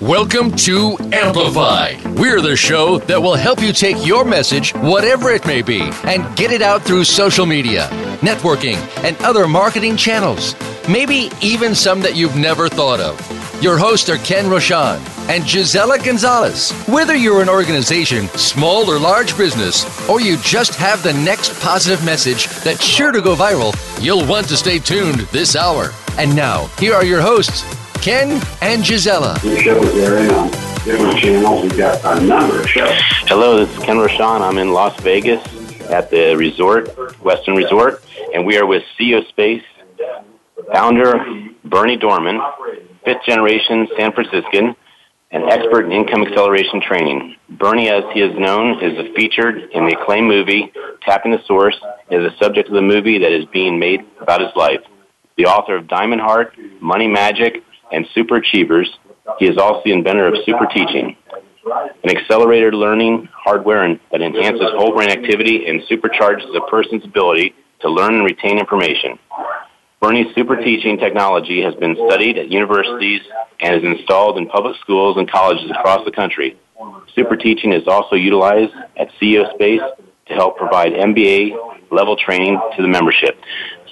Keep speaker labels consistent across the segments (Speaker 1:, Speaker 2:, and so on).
Speaker 1: Welcome to Amplify. We're the show that will help you take your message, whatever it may be, and get it out through social media, networking, and other marketing channels. Maybe even some that you've never thought of. Your hosts are Ken Rochon and Gisela Gonzalez. Whether you're an organization, small or large business, or you just have the next positive message that's sure to go viral, you'll want to stay tuned this hour. And now, here are your hosts, Ken and Gisela.
Speaker 2: The show is airing on different channels. We've got a number of shows.
Speaker 3: Hello, this is Ken Rochon. I'm in Las Vegas at the resort, Westin Resort, and we are with CEO Space founder Bernie Dohrmann, fifth generation San Franciscan, and expert in income acceleration training. Bernie, as he is known, is featured in the acclaimed movie Tapping the Source, and is the subject of the movie that is being made about his life. The author of Diamond Heart, Money Magic, and Super Achievers, he is also the inventor of Super Teaching, an accelerated learning hardware that enhances whole brain activity and supercharges a person's ability to learn and retain information. Bernie's super teaching technology has been studied at universities and is installed in public schools and colleges across the country. Super teaching is also utilized at CEO Space to help provide MBA level training to the membership.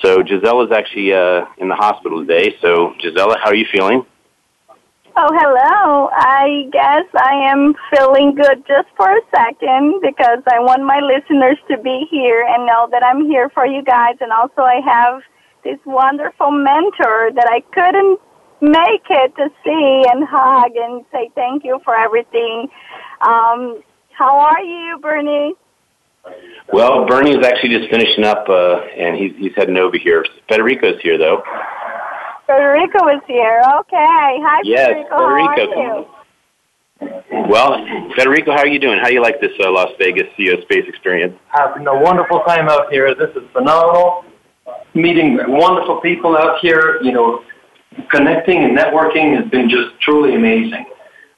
Speaker 3: So Gisela is actually uh, in the hospital today. So Gisela, how are you feeling?
Speaker 4: Oh, hello. I guess I am feeling good just for a second because I want my listeners to be here and know that I'm here for you guys. And also, I have this wonderful mentor that I couldn't make it to see and hug and say thank you for everything. Um, how are you, Bernie?
Speaker 3: Well, Bernie is actually just finishing up, uh, and he's he's heading over here. Federico's here, though.
Speaker 4: Federico is here. Okay. Hi,
Speaker 3: yes,
Speaker 4: Federico.
Speaker 3: Federico.
Speaker 4: Are you?
Speaker 3: Well, Federico, how are you doing? How do you like this uh, Las Vegas CEO Space experience?
Speaker 5: Having a wonderful time out here. This is phenomenal. Meeting wonderful people out here. You know, connecting and networking has been just truly amazing.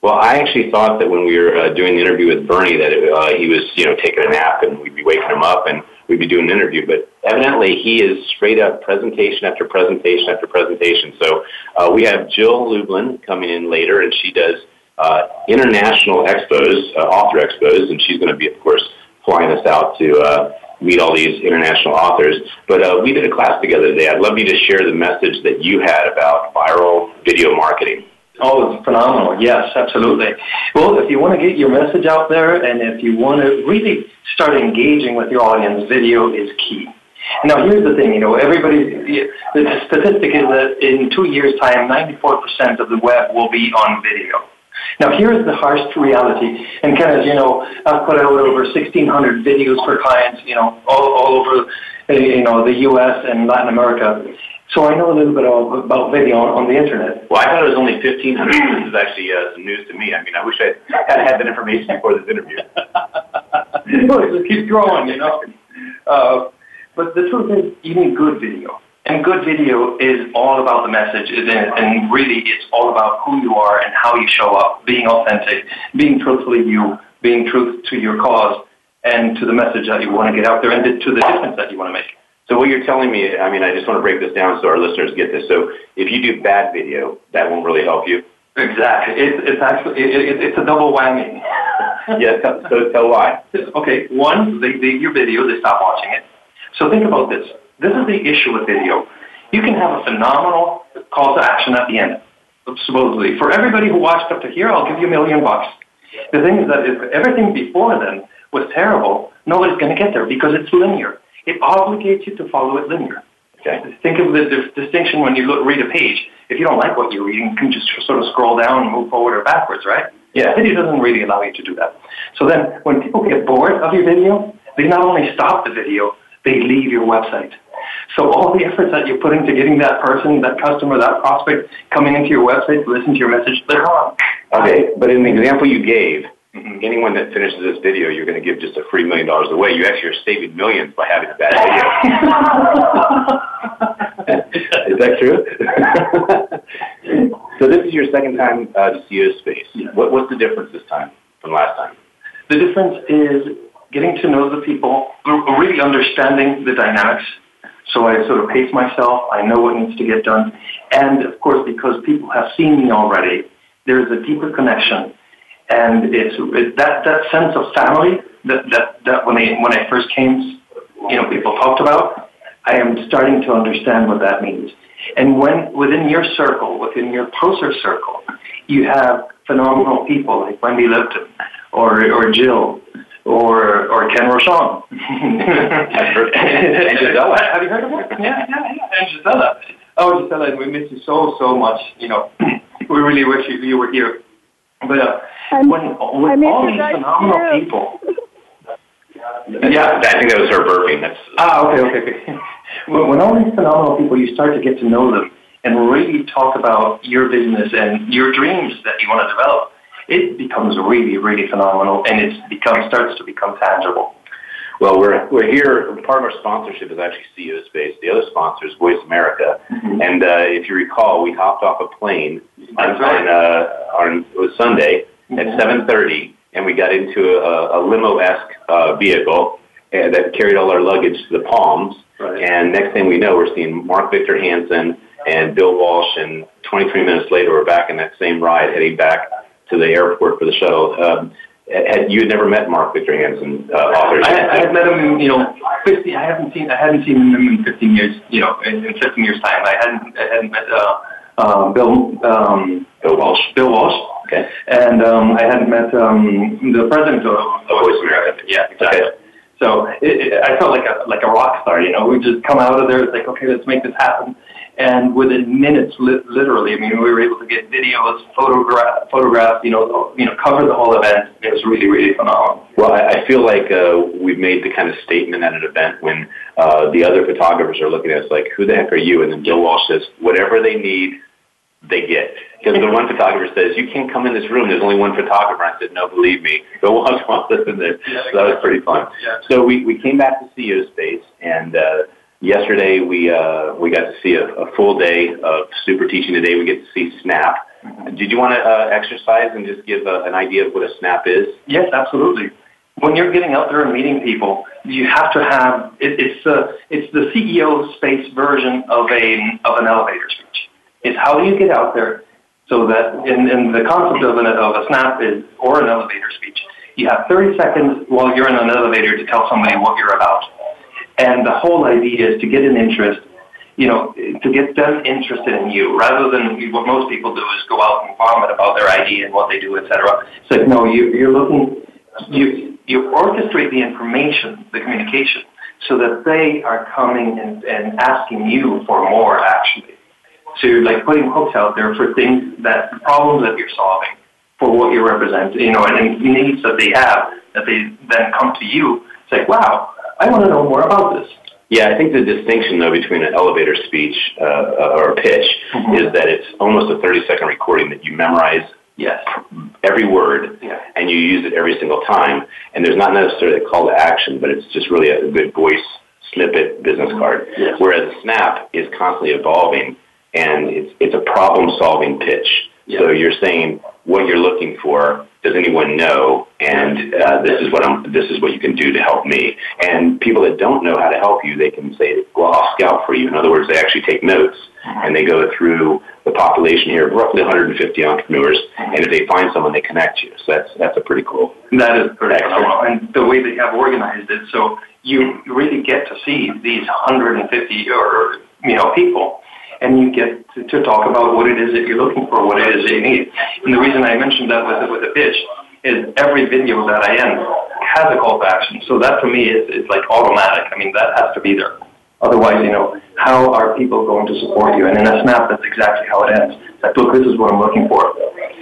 Speaker 3: Well, I actually thought that when we were uh, doing the interview with Bernie that it, uh, he was, you know, taking a nap and we'd be waking him up and we'd be doing an interview. But evidently, he is straight up presentation after presentation after presentation. So uh, we have Jill Lublin coming in later, and she does uh, international expos, uh, author expos, and she's going to be, of course, flying us out to uh, meet all these international authors. But uh, we did a class together today. I'd love you to share the message that you had about viral video marketing.
Speaker 5: Oh, it's phenomenal. Yes, absolutely. Well, if you want to get your message out there and if you want to really start engaging with your audience, video is key. Now, here's the thing, you know, everybody, the statistic is that in two years' time, 94% of the web will be on video. Now, here's the harsh reality. And kind of, you know, I've put out over 1,600 videos for clients, you know, all, all over, you know, the U.S. and Latin America. So I know a little bit about video on, on the internet.
Speaker 3: Well, I thought it was only 1,500. this is actually uh, some news to me. I mean, I wish I had had that information before this interview.
Speaker 5: well, it just keeps growing, you know. Uh, but the truth is, you need good video. And good video is all about the message, and really it's all about who you are and how you show up, being authentic, being truthfully you, being true to your cause, and to the message that you want to get out there, and to the difference that you want to make.
Speaker 3: So what you're telling me, I mean, I just want to break this down so our listeners get this. So if you do bad video, that won't really help you.
Speaker 5: Exactly. It's, it's actually it, it, it's a double whammy.
Speaker 3: yeah. So tell why.
Speaker 5: Okay. One, they, they your video, they stop watching it. So think about this. This is the issue with video. You can have a phenomenal call to action at the end, supposedly. For everybody who watched up to here, I'll give you a million bucks. The thing is that if everything before then was terrible, nobody's going to get there because it's linear. It obligates you to follow it linear. Okay? Think of the distinction when you look, read a page. If you don't like what you're reading, you can just sort of scroll down and move forward or backwards, right?
Speaker 3: Yeah.
Speaker 5: Video doesn't really allow you to do that. So then when people get bored of your video, they not only stop the video, they leave your website. So all the efforts that you're putting to getting that person, that customer, that prospect coming into your website to listen to your message, they're gone.
Speaker 3: Okay, but in the example you gave, mm-hmm. anyone that finishes this video, you're going to give just a free million dollars away. You actually are saving millions by having a bad video. is that true? so this is your second time uh, to CEO Space. What, what's the difference this time from last time?
Speaker 5: The difference is getting to know the people, really understanding the dynamics. So I sort of pace myself. I know what needs to get done. And of course, because people have seen me already, there's a deeper connection. And it's it, that, that sense of family that, that, that when, I, when I first came, you know, people talked about, I am starting to understand what that means. And when within your circle, within your closer circle, you have phenomenal people like Wendy Lipton or, or Jill or or Ken Rochon.
Speaker 3: and Gisela.
Speaker 5: Have you heard of her? Yeah, yeah, yeah. And Gisela. Oh, Gisela, we miss you so so much. You know, we really wish you, you were here. But uh, when with all these phenomenal too. people.
Speaker 3: Yeah, I think that was her burping. That's
Speaker 5: ah, okay, okay, okay. When, when all these phenomenal people, you start to get to know them and really talk about your business and your dreams that you want to develop it becomes really, really phenomenal, and it becomes starts to become tangible.
Speaker 3: Well, we're we're here. Part of our sponsorship is actually CEO Space. The other sponsor is Voice America, mm-hmm. and uh, if you recall, we hopped off a plane on on, uh, on it was Sunday mm-hmm. at seven thirty, and we got into a, a limo esque uh, vehicle uh, that carried all our luggage to the Palms. Right. And next thing we know, we're seeing Mark Victor Hansen and Bill Walsh, and 23 minutes later, we're back in that same ride, heading back to the airport for the shuttle. Um, had you had never met Mark Victor Hansen, uh, author?
Speaker 5: I, I had met him, you know, 50. I haven't seen. I hadn't seen him in 15 years. You know, in, in 15 years time, I hadn't. I hadn't met uh, uh, Bill. Um,
Speaker 3: Bill Walsh.
Speaker 5: Bill Walsh.
Speaker 3: Okay.
Speaker 5: And um, I hadn't met um, the president of, of Voice America. Yeah, exactly. Okay. So it, it, I felt like a like a rock star. You know, we just come out of there. It's like, okay, let's make this happen and within minutes, li- literally, I mean, we were able to get videos, photograph, photograph, you know, you know, cover the whole event. It was really, really phenomenal.
Speaker 3: Well, I, I feel like uh, we've made the kind of statement at an event when uh, the other photographers are looking at us like, "Who the heck are you?" And then Bill Walsh says, "Whatever they need." They get because the one photographer says you can't come in this room. There's only one photographer. I said no, believe me. Walsh wants us in there. So that was pretty fun. So we we came back to CEO Space and. Uh, Yesterday we uh, we got to see a, a full day of super teaching. Today we get to see Snap. Did you want to uh, exercise and just give a, an idea of what a Snap is?
Speaker 5: Yes, absolutely. When you're getting out there and meeting people, you have to have it, it's the it's the CEO space version of a of an elevator speech. It's how do you get out there so that in, in the concept of, an, of a snap is or an elevator speech, you have 30 seconds while you're in an elevator to tell somebody what you're about and the whole idea is to get an interest, you know, to get them interested in you, rather than what most people do is go out and vomit about their idea and what they do, etc. It's like, no, you, you're looking, you, you orchestrate the information, the communication, so that they are coming and, and asking you for more, actually. So you're like putting hooks out there for things that, problems that you're solving for what you represent, you know, and needs that they have, that they then come to you. It's like, wow, I want to know more about this.
Speaker 3: Yeah, I think the distinction though between an elevator speech uh, uh or a pitch mm-hmm. is that it's almost a 30 second recording that you memorize
Speaker 5: yes.
Speaker 3: every word yeah. and you use it every single time. And there's not necessarily a call to action, but it's just really a good voice snippet business mm-hmm. card.
Speaker 5: Yes.
Speaker 3: Whereas Snap is constantly evolving and it's, it's a problem solving pitch. Yeah. So you're saying what you're looking for does anyone know? And uh, this is what I'm. This is what you can do to help me. And people that don't know how to help you, they can say, "Well, I'll scout for you." In other words, they actually take notes and they go through the population here, of roughly 150 entrepreneurs, and if they find someone, they connect you. So that's that's a pretty cool.
Speaker 5: That is pretty cool. And the way they have organized it, so you really get to see these 150 or you know people and you get to, to, talk about what it is that you're looking for, what it is that you need. And the reason I mentioned that with, with the pitch is every video that I end has a call to action. So that to me is, is like automatic. I mean, that has to be there. Otherwise, you know, how are people going to support you? And in a snap, that's exactly how it ends. It's like, look, this is what I'm looking for.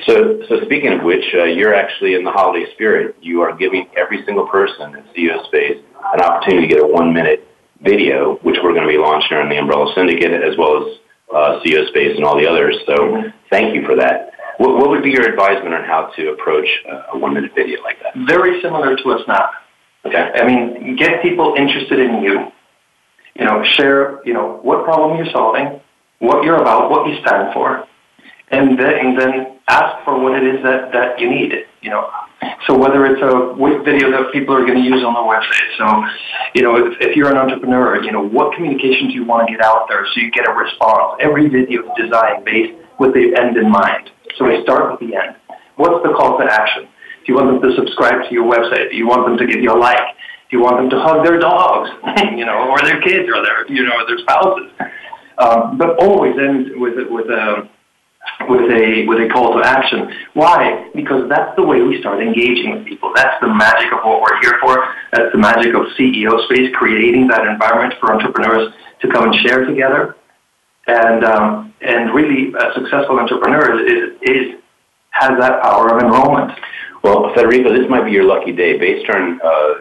Speaker 3: So, so speaking of which, uh, you're actually in the holiday spirit. You are giving every single person in CEO Space an opportunity to get a one-minute video, which we're going to be launching on the Umbrella Syndicate, as well as uh, CEO Space and all the others. So thank you for that. What, what would be your advisement on how to approach a one minute video like that?
Speaker 5: Very similar to a snap.
Speaker 3: Okay.
Speaker 5: I mean, get people interested in you. You know, share, you know, what problem you're solving, what you're about, what you stand for, and then, and then ask for what it is that, that you need. You know, so whether it's a video that people are going to use on their website, so you know, if, if you're an entrepreneur, you know, what communication do you want to get out there so you get a response? Every video is designed based with the end in mind. So we start with the end. What's the call to action? Do you want them to subscribe to your website? Do you want them to give you a like? Do you want them to hug their dogs, you know, or their kids, or their, you know, their spouses? Um, but always end with with a with a with a call to action. Why? Because that's the way we start engaging with people. That's the magic of what we're here for. That's the magic of CEO Space, creating that environment for entrepreneurs to come and share together and um, and really a successful entrepreneur is, is has that power of enrollment.
Speaker 3: Well, Federico, this might be your lucky day. Based on uh,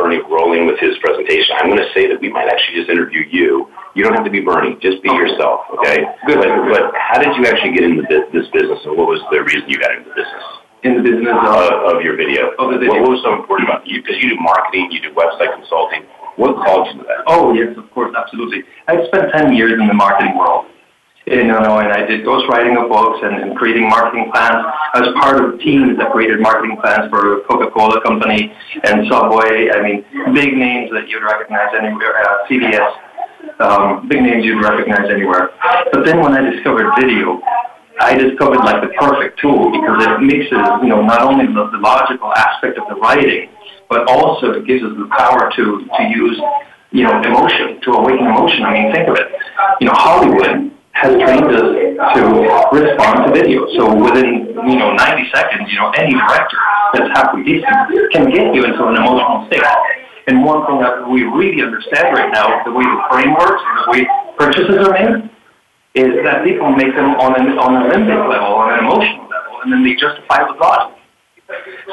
Speaker 3: Bernie rolling with his presentation, I'm going to say that we might actually just interview you. You don't have to be Bernie; just be okay. yourself. Okay.
Speaker 5: Good.
Speaker 3: But, but, how did you actually get into this business, and what was the reason you got into the business?
Speaker 5: In the business of,
Speaker 3: uh, of your video.
Speaker 5: Of the video.
Speaker 3: What, what was so important about you? Because you do marketing, you do website consulting. What called you to that?
Speaker 5: Oh yes, of course, absolutely. I spent ten years in the marketing world you know, and I did ghostwriting of books and, and creating marketing plans. I was part of teams that created marketing plans for Coca-Cola Company and Subway. I mean, big names that you'd recognize anywhere, uh, CVS, um, big names you'd recognize anywhere. But then when I discovered video, I discovered like the perfect tool because it mixes, you know, not only the, the logical aspect of the writing, but also it gives us the power to, to use, you know, emotion, to awaken emotion. I mean, think of it. You know, Hollywood has trained us to respond to video. So within, you know, 90 seconds, you know, any director that's halfway decent can get you into an emotional state. And one thing that we really understand right now, the way the frameworks and the way purchases are made, is that people make them on an, on an limbic level, on an emotional level, and then they justify the logic.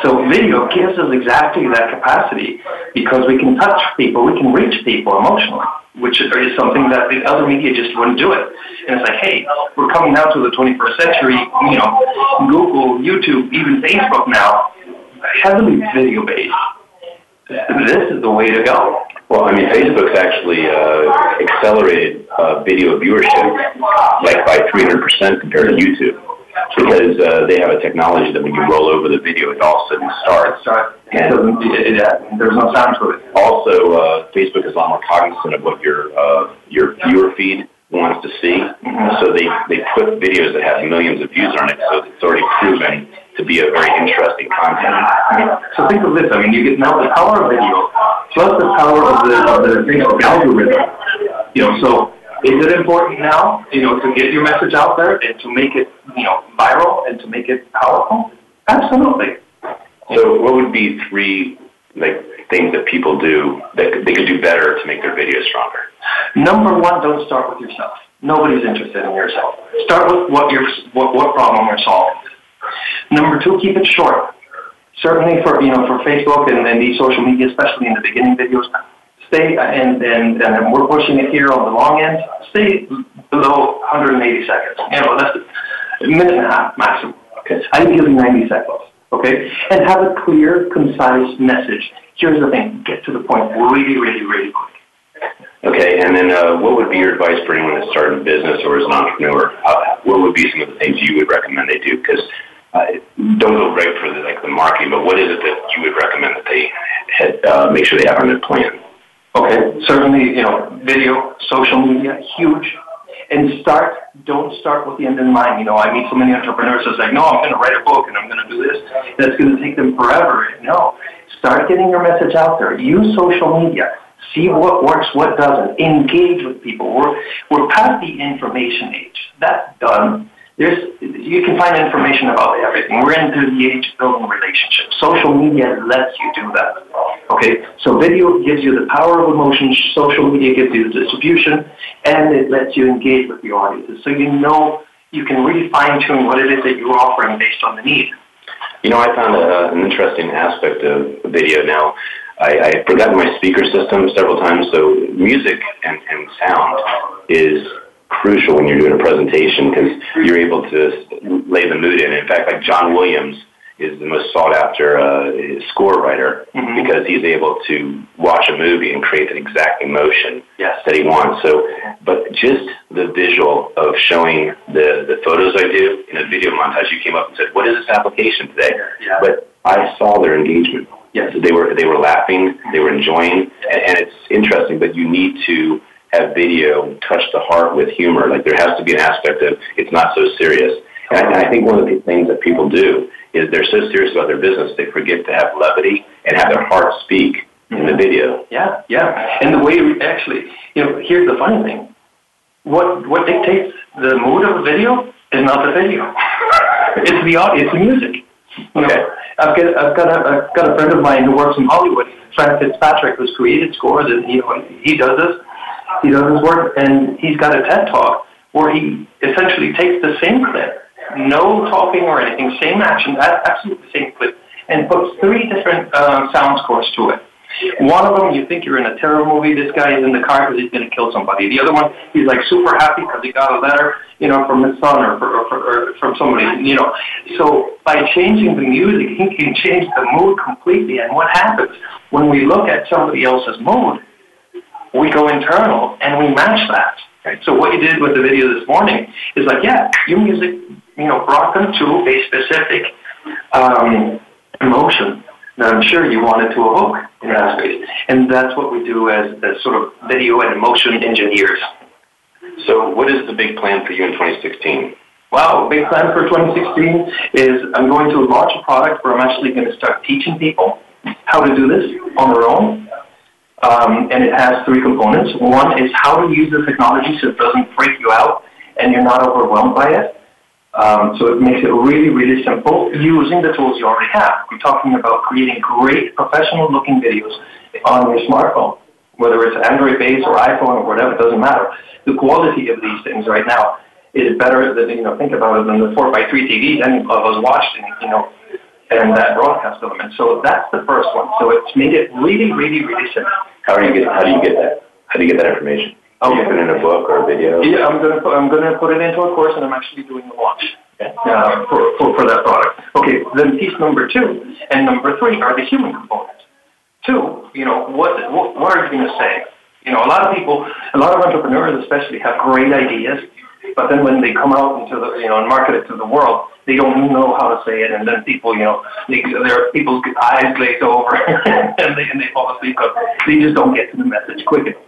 Speaker 5: So video gives us exactly that capacity because we can touch people, we can reach people emotionally which is something that the other media just wouldn't do it. And it's like, hey, we're coming now to the 21st century, you know, Google, YouTube, even Facebook now, heavily video based. This is the way to go.
Speaker 3: Well, I mean, Facebook's actually uh, accelerated uh, video viewership like by 300% compared to YouTube because uh, they have a technology that when you roll over the video, it all of a sudden starts.
Speaker 5: And it, it, there's no sound to it.
Speaker 3: Also, uh, Facebook is a lot more cognizant of what your uh, your viewer feed wants to see. Mm-hmm. So they, they put videos that have millions of views on it, so it's already proven to be a very interesting content.
Speaker 5: So think of this. I mean, you get now the power of video plus the power of the, of the Facebook algorithm. You know, so is it important now, you know, to get your message out there and to make it, you know, viral and to make it powerful? Absolutely.
Speaker 3: So, what would be three like things that people do that they could do better to make their videos stronger?
Speaker 5: Number one, don't start with yourself. Nobody's interested in yourself. Start with what you're, what, what problem you're solving. Number two, keep it short. Certainly for you know for Facebook and, and these social media, especially in the beginning videos, stay, and, and, and we're pushing it here on the long end, stay below 180 seconds. You know, that's a minute and a half maximum. Okay. Ideally 90 seconds. Okay? And have a clear, concise message. Here's the thing, get to the point really, really, really quick.
Speaker 3: Okay, and then uh, what would be your advice for anyone that's starting a business or is an entrepreneur? Uh, what would be some of the things you would recommend they do? Because uh, don't go right for the, like the marketing, but what is it that you would recommend that they had, uh, make sure they have on their plan?
Speaker 5: Okay, certainly, you know, video, social media, huge. And start, don't start with the end in mind. You know, I meet so many entrepreneurs that's like, no, I'm going to write a book and I'm going to do this. That's going to take them forever. No, start getting your message out there. Use social media. See what works, what doesn't. Engage with people. We're, we're past the information age. That's done. There's, you can find information about everything. We're into the age of building relationships. Social media lets you do that. Okay, so video gives you the power of emotion. Social media gives you the distribution, and it lets you engage with the audiences. So you know you can really fine tune what it is that you're offering based on the need.
Speaker 3: You know, I found a, an interesting aspect of video now. I, I forgot my speaker system several times. So music and, and sound is crucial when you're doing a presentation because you're able to lay the mood in. In fact, like John Williams is the most sought after uh, score writer mm-hmm. because he's able to watch a movie and create the exact emotion
Speaker 5: yes.
Speaker 3: that he wants. So, but just the visual of showing the, the photos I do in a video montage, you came up and said, what is this application today?
Speaker 5: Yeah.
Speaker 3: But I saw their engagement.
Speaker 5: Yes.
Speaker 3: They were, they were laughing, they were enjoying, and, and it's interesting, but you need to have video touch the heart with humor. Like there has to be an aspect of it's not so serious. And I, I think one of the things that people do is they're so serious about their business they forget to have levity and have their heart speak in the mm-hmm. video.
Speaker 5: Yeah, yeah. And the way actually, you know, here's the funny thing. What what dictates the mood of a video is not the video. it's the audio, it's the music. You know,
Speaker 3: Okay.
Speaker 5: I've got I've got a I've got a friend of mine who works in Hollywood, Frank Fitzpatrick, who's created scores, and you know he does this. He does his work, and he's got a TED talk where he essentially takes the same clip, no talking or anything, same action, absolutely the same clip, and puts three different uh, sound scores to it. One of them, you think you're in a terror movie. This guy is in the car because he's going to kill somebody. The other one, he's like super happy because he got a letter, you know, from his son or, or, or, or from somebody, you know. So by changing the music, he can change the mood completely. And what happens when we look at somebody else's mood? We go internal and we match that. Right? So what you did with the video this morning is like, yeah, your music, you know, brought them to a specific um, emotion that I'm sure you wanted to evoke in that space. And that's what we do as, as sort of video and emotion engineers.
Speaker 3: So, what is the big plan for you in 2016?
Speaker 5: Wow, big plan for 2016 is I'm going to launch a product where I'm actually going to start teaching people how to do this on their own. Um, and it has three components. One is how to use the technology so it doesn't freak you out and you're not overwhelmed by it. Um, so it makes it really, really simple using the tools you already have. We're talking about creating great professional looking videos on your smartphone, whether it's Android based or iPhone or whatever, it doesn't matter. The quality of these things right now is better than, you know, think about it than the 4x3 TV any of us watched, and, you know, and that broadcast element. So that's the first one. So it's made it really, really, really simple.
Speaker 3: How do you get, how do you get that? How do you get that information?
Speaker 5: Oh,
Speaker 3: you put it in a book or a video?
Speaker 5: Yeah, I'm gonna put, I'm gonna put it into a course, and I'm actually doing the launch
Speaker 3: Okay.
Speaker 5: uh, for, for for that product. Okay, then piece number two and number three are the human component. Two, you know, what what, what are you going to say? You know, a lot of people, a lot of entrepreneurs especially, have great ideas, but then when they come out into the you know and market it to the world, they don't know how to say it, and then people, you know, their people's eyes glaze over and they and they fall asleep because they just don't get to the message quick enough.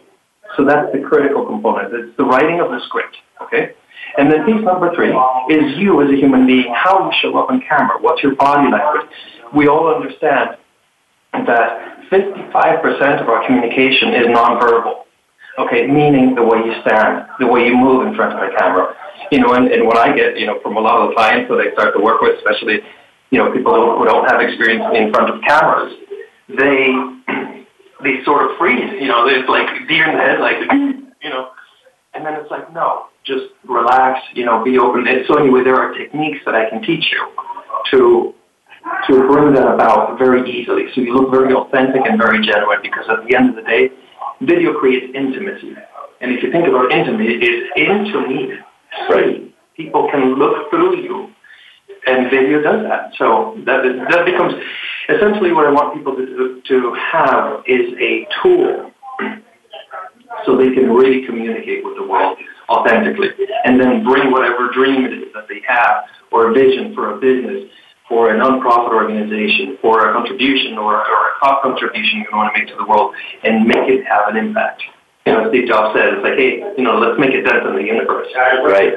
Speaker 5: So that's the critical component. It's the writing of the script, okay? And then piece number three is you as a human being, how you show up on camera. What's your body language? We all understand that 55% of our communication is nonverbal. Okay, meaning the way you stand, the way you move in front of the camera. You know, and, and what I get, you know, from a lot of the clients that I start to work with, especially, you know, people who don't have experience in front of cameras, they they sort of freeze. You know, it's like deer in the headlights, like, you know. And then it's like, no, just relax, you know, be open. And so anyway, there are techniques that I can teach you to to bring that about very easily. So you look very authentic and very genuine because at the end of the day, video creates intimacy. And if you think about intimacy, it's into me.
Speaker 3: Right.
Speaker 5: People can look through you and video does that. So that is, that becomes essentially what I want people to to have is a tool so they can really communicate with the world authentically, and then bring whatever dream it is that they have or a vision for a business, for a nonprofit organization, for a contribution or, or a top contribution you want to make to the world, and make it have an impact. You know, Steve Jobs said, it's like, hey, you know, let's make a dent in the universe.
Speaker 3: Right.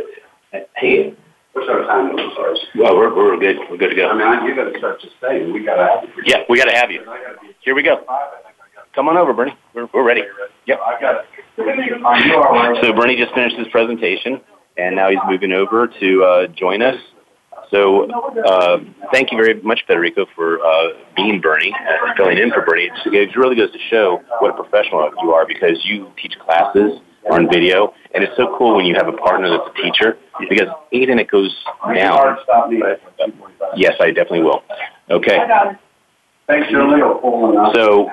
Speaker 3: Hey,
Speaker 2: What's our time limit, sorry?
Speaker 3: well, we're, we're good. We're good to go.
Speaker 2: I mean, I- you gotta start to say, we gotta have. it.
Speaker 3: Yeah, we got to have you.
Speaker 2: I gotta be
Speaker 3: Here we go.
Speaker 2: five, I think I got.
Speaker 3: Come on over, Bernie. We're, we're ready. Yep.
Speaker 2: I got it. You all right?
Speaker 3: So Bernie just finished his presentation, and now he's moving over to uh, join us. So uh, thank you very much, Federico, for uh, being Bernie, uh, filling in for Bernie. It's- It really goes to show what a professional you are because you teach classes on video, and it's so cool when you have a partner that's a teacher because anything it goes down. Yes, I definitely will. Okay.
Speaker 2: Thanks, Shirley, for pulling up.
Speaker 3: So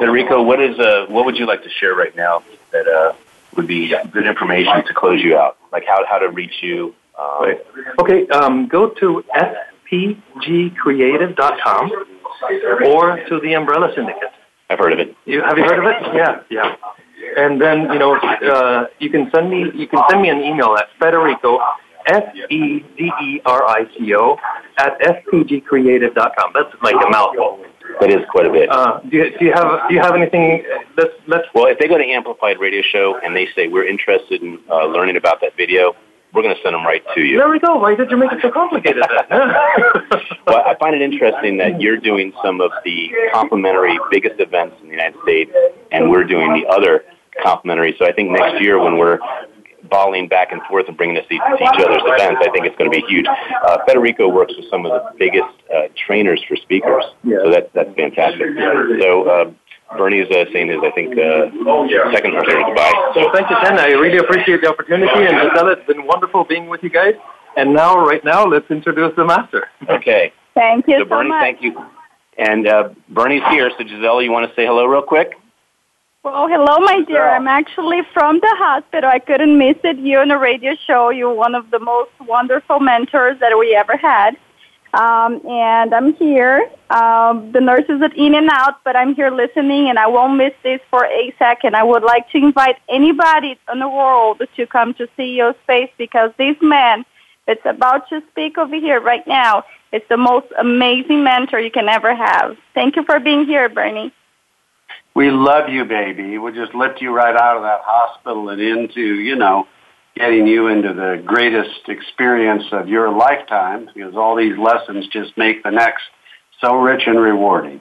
Speaker 3: Federico, what is uh, what would you like to share right now that uh, would be good information to close you out? Like how how to reach you?
Speaker 5: Um, right. Okay, um, go to fpgcreative.com or to the Umbrella Syndicate.
Speaker 3: I've heard of it.
Speaker 5: You, have you heard of it? Yeah, yeah. And then you know uh, you can send me you can send me an email at Federico F E D E R I C O at fpgcreative.com. That's like a mouthful.
Speaker 3: That is quite a bit.
Speaker 5: Uh, do, you, do you have do you have anything? Let's let's.
Speaker 3: Well, if they go to Amplified Radio Show and they say we're interested in uh, learning about that video, we're going to send them right to you.
Speaker 5: There we go. Why did you make it so complicated then?
Speaker 3: well, I find it interesting that you're doing some of the complimentary biggest events in the United States, and we're doing the other complimentary. So I think next year when we're volleying back and forth and bringing us to each other's events, I think it's going to be huge. Uh, Federico works with some of the biggest uh, trainers for speakers, so that's that's fantastic. So. Uh, Bernie is uh, saying his, I think, uh, second or third goodbye.
Speaker 5: So thank you, Ken. I really appreciate the opportunity, and Gisela, it's been wonderful being with you guys. And now, right now, let's introduce the master.
Speaker 3: Okay.
Speaker 4: Thank you
Speaker 3: so,
Speaker 4: so
Speaker 3: Bernie,
Speaker 4: much.
Speaker 3: thank you. And uh, Bernie's here, so Gisela, you want to say hello real quick?
Speaker 4: Well, hello, my dear. I'm actually from the hospital. I couldn't miss it. You on the radio show. You're one of the most wonderful mentors that we ever had. Um, and I'm here. Um, the nurses are in and out, but I'm here listening, and I won't miss this for a second. I would like to invite anybody in the world to come to CEO Space because this man that's about to speak over here right now is the most amazing mentor you can ever have. Thank you for being here, Bernie.
Speaker 6: We love you, baby. We'll just lift you right out of that hospital and into, you know, getting you into the greatest experience of your lifetime because all these lessons just make the next so rich and rewarding.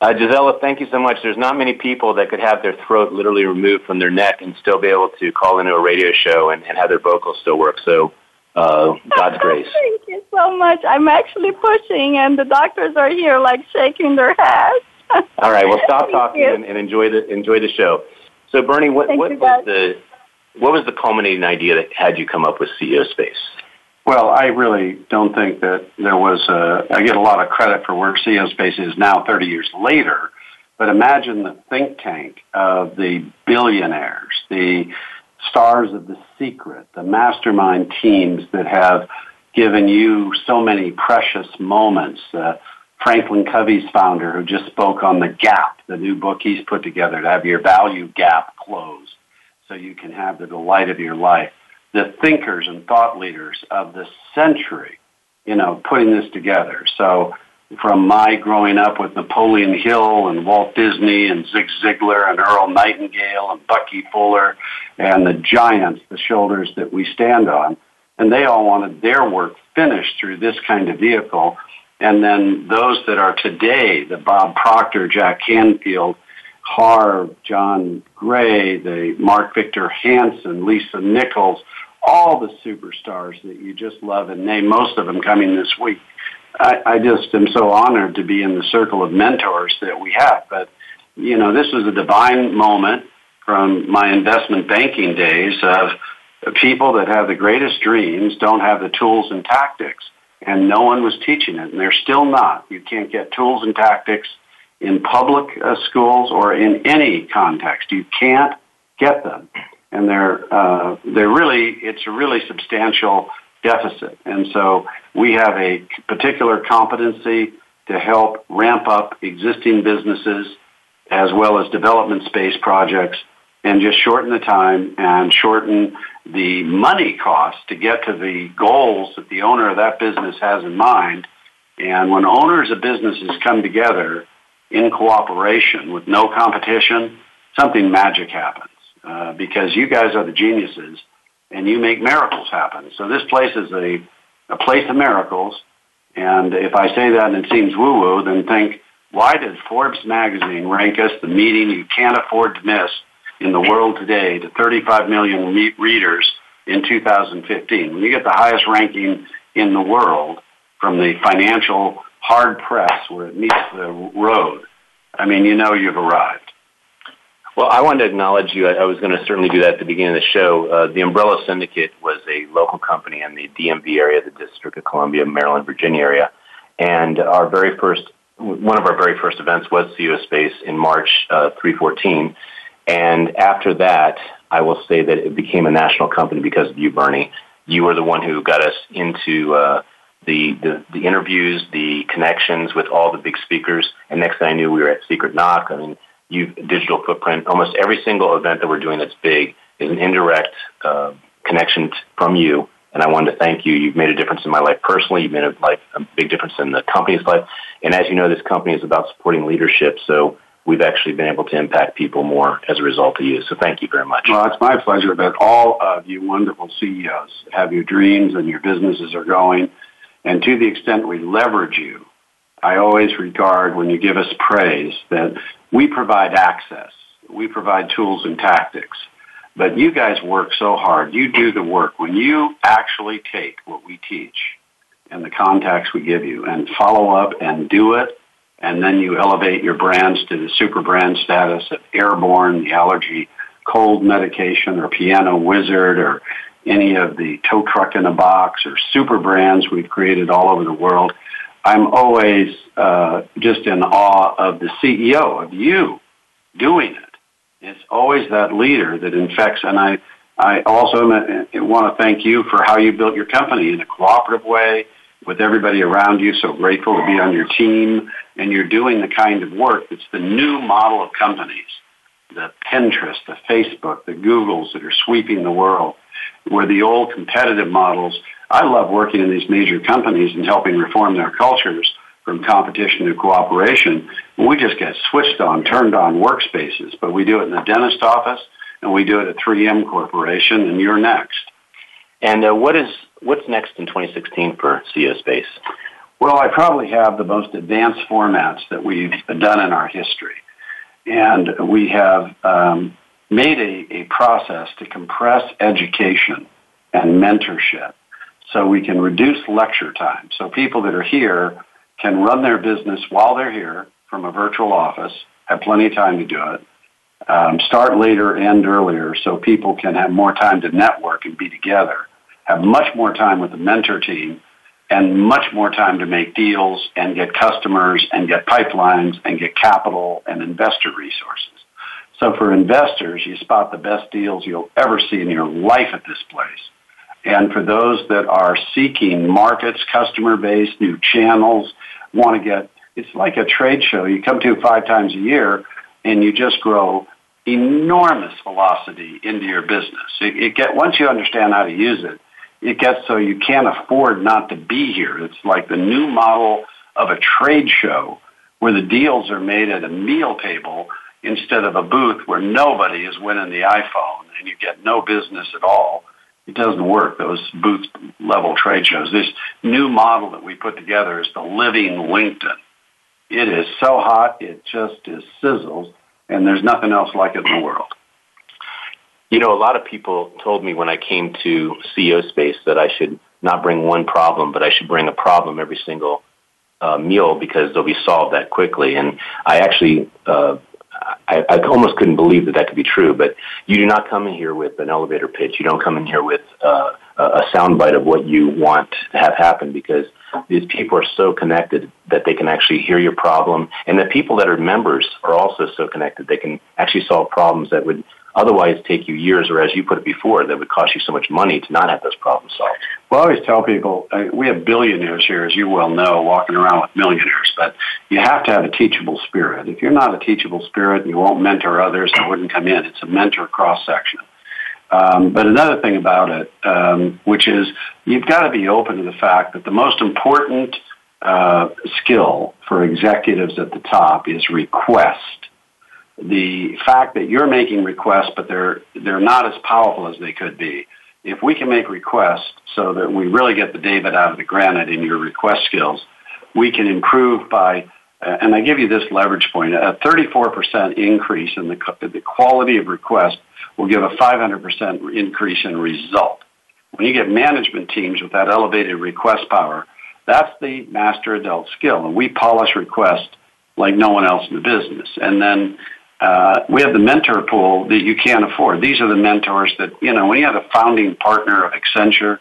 Speaker 3: Uh, Gisela, thank you so much. There's not many people that could have their throat literally removed from their neck and still be able to call into a radio show and, and have their vocals still work. So, uh, God's grace.
Speaker 4: thank you so much. I'm actually pushing, and the doctors are here, like shaking their heads.
Speaker 3: All right, well, stop talking and, and, enjoy the enjoy the show. So, Bernie, what, what was the what was the culminating idea that had you come up with CEO Space?
Speaker 6: Well, I really don't think that there was. A, I get a lot of credit for where CEO Space is now, 30 years later. But imagine the think tank of the billionaires, the stars of The Secret, the mastermind teams that have given you so many precious moments. Uh, Franklin Covey's founder, who just spoke on the gap, the new book he's put together to have your value gap closed so you can have the delight of your life. The thinkers and thought leaders of the century, you know, putting this together. So from my growing up with Napoleon Hill and Walt Disney and Zig Ziglar and Earl Nightingale and Bucky Fuller and the giants, the shoulders that we stand on. And they all wanted their work finished through this kind of vehicle. And then those that are today, the Bob Proctor, Jack Canfield, Harv, John Gray, the Mark Victor Hansen, Lisa Nichols, all the superstars that you just love and name most of them coming this week. I, I just am so honored to be in the circle of mentors that we have. But, you know, this was a divine moment from my investment banking days of people that have the greatest dreams don't have the tools and tactics. And no one was teaching it, and they're still not. You can't get tools and tactics in public uh, schools or in any context. You can't get them, and they're uh, they're really it's a really substantial deficit. And so we have a particular competency to help ramp up existing businesses as well as development space projects and just shorten the time and shorten the money cost to get to the goals that the owner of that business has in mind. And when owners of businesses come together in cooperation with no competition, something magic happens uh, because you guys are the geniuses and you make miracles happen. So this place is a, a place of miracles. And if I say that and it seems woo-woo, then think, why did Forbes magazine rank us the meeting you can't afford to miss in the world today to 35 million re- readers in 2015? When you get the highest ranking in the world from the financial hard press where it meets the road, I mean, you know you've arrived.
Speaker 3: Well, I wanted to acknowledge you. I was going to certainly do that at the beginning of the show. Uh, the Umbrella Syndicate was a local company in the DMV area, the District of Columbia, Maryland, Virginia area. And our very first one of our very first events was CEO Space in March uh, 314. And after that, I will say that it became a national company because of you, Bernie. You were the one who got us into uh, the, the, the interviews, the connections with all the big speakers. And next thing I knew, we were at Secret Knock. I mean, you digital footprint. Almost every single event that we're doing that's big is an indirect uh, connection t- from you. And I wanted to thank you. You've made a difference in my life personally. You've made a, life, a big difference in the company's life. And as you know, this company is about supporting leadership. So we've actually been able to impact people more as a result of you. So thank you very much.
Speaker 6: Well, it's my pleasure that all of you wonderful CEOs have your dreams and your businesses are going. And to the extent we leverage you, I always regard when you give us praise that we provide access. We provide tools and tactics. But you guys work so hard. You do the work. When you actually take what we teach and the contacts we give you and follow up and do it, and then you elevate your brands to the super brand status of Airborne, the allergy cold medication, or Piano Wizard, or any of the tow truck in a box or super brands we've created all over the world. I'm always uh, just in awe of the CEO, of you doing it. It's always that leader that infects, and I, I also want to thank you for how you built your company in a cooperative way with everybody around you. So grateful to be on your team, and you're doing the kind of work that's the new model of companies, the Pinterest, the Facebook, the Googles that are sweeping the world, where the old competitive models. I love working in these major companies and helping reform their cultures from competition to cooperation. We just get switched on, turned on workspaces, but we do it in the dentist office and we do it at 3M Corporation, and you're next.
Speaker 3: And uh, what is what's next in 2016 for CEO Space?
Speaker 6: Well, I probably have the most advanced formats that we've done in our history, and we have um, made a, a process to compress education and mentorship so we can reduce lecture time. So people that are here can run their business while they're here from a virtual office, have plenty of time to do it, um, start later, end earlier, so people can have more time to network and be together, have much more time with the mentor team, and much more time to make deals and get customers and get pipelines and get capital and investor resources. So for investors, you spot the best deals you'll ever see in your life at this place. And for those that are seeking markets, customer base, new channels, want to get, it's like a trade show. You come to five times a year and you just grow enormous velocity into your business. It, it get, once you understand how to use it, it gets so you can't afford not to be here. It's like the new model of a trade show where the deals are made at a meal table instead of a booth where nobody is winning the iPhone and you get no business at all it doesn't work, those booth level trade shows. This new model that we put together is the living LinkedIn. It is so hot, it just is sizzles, and there's nothing else like it in the world.
Speaker 3: You know, a lot of people told me when I came to CEO Space that I should not bring one problem, but I should bring a problem every single uh, meal because they'll be solved that quickly. And I actually uh, I, I almost couldn't believe that that could be true. But you do not come in here with an elevator pitch. You don't come in here with uh, a soundbite of what you want to have happen because these people are so connected that they can actually hear your problem, and the people that are members are also so connected they can actually solve problems that would otherwise take you years, or as you put it before, that would cost you so much money to not have those problems solved.
Speaker 6: Well, I always tell people uh, we have billionaires here, as you well know, walking around with millionaires, but you have to have a teachable spirit. If you're not a teachable spirit, you won't mentor others. It wouldn't come in. It's a mentor cross section. Um, but another thing about it, um, which is you've got to be open to the fact that the most important uh, skill for executives at the top is request the fact that you're making requests, but they're they're not as powerful as they could be. If we can make requests so that we really get the David out of the granite in your request skills, we can improve by. Uh, and I give you this leverage point: a 34% increase in the the quality of request will give a 500% increase in result. When you get management teams with that elevated request power, that's the master adult skill, and we polish requests like no one else in the business. And then uh, we have the mentor pool that you can't afford. These are the mentors that, you know, when you have a founding partner of Accenture,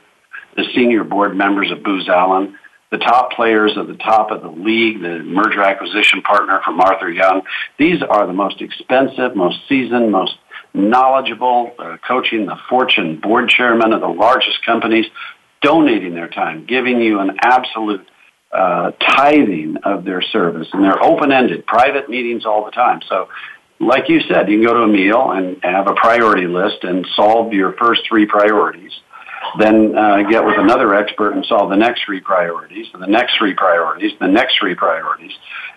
Speaker 6: the senior board members of Booz Allen, the top players at the top of the league, the merger acquisition partner from Arthur Young. These are the most expensive, most seasoned, most knowledgeable, uh, coaching the Fortune board chairman of the largest companies, donating their time, giving you an absolute uh, tithing of their service. And they're open-ended, private meetings all the time. So like you said, you can go to a meal and have a priority list and solve your first three priorities then uh, get with another expert and solve the next three priorities, and the next three priorities, the next three priorities,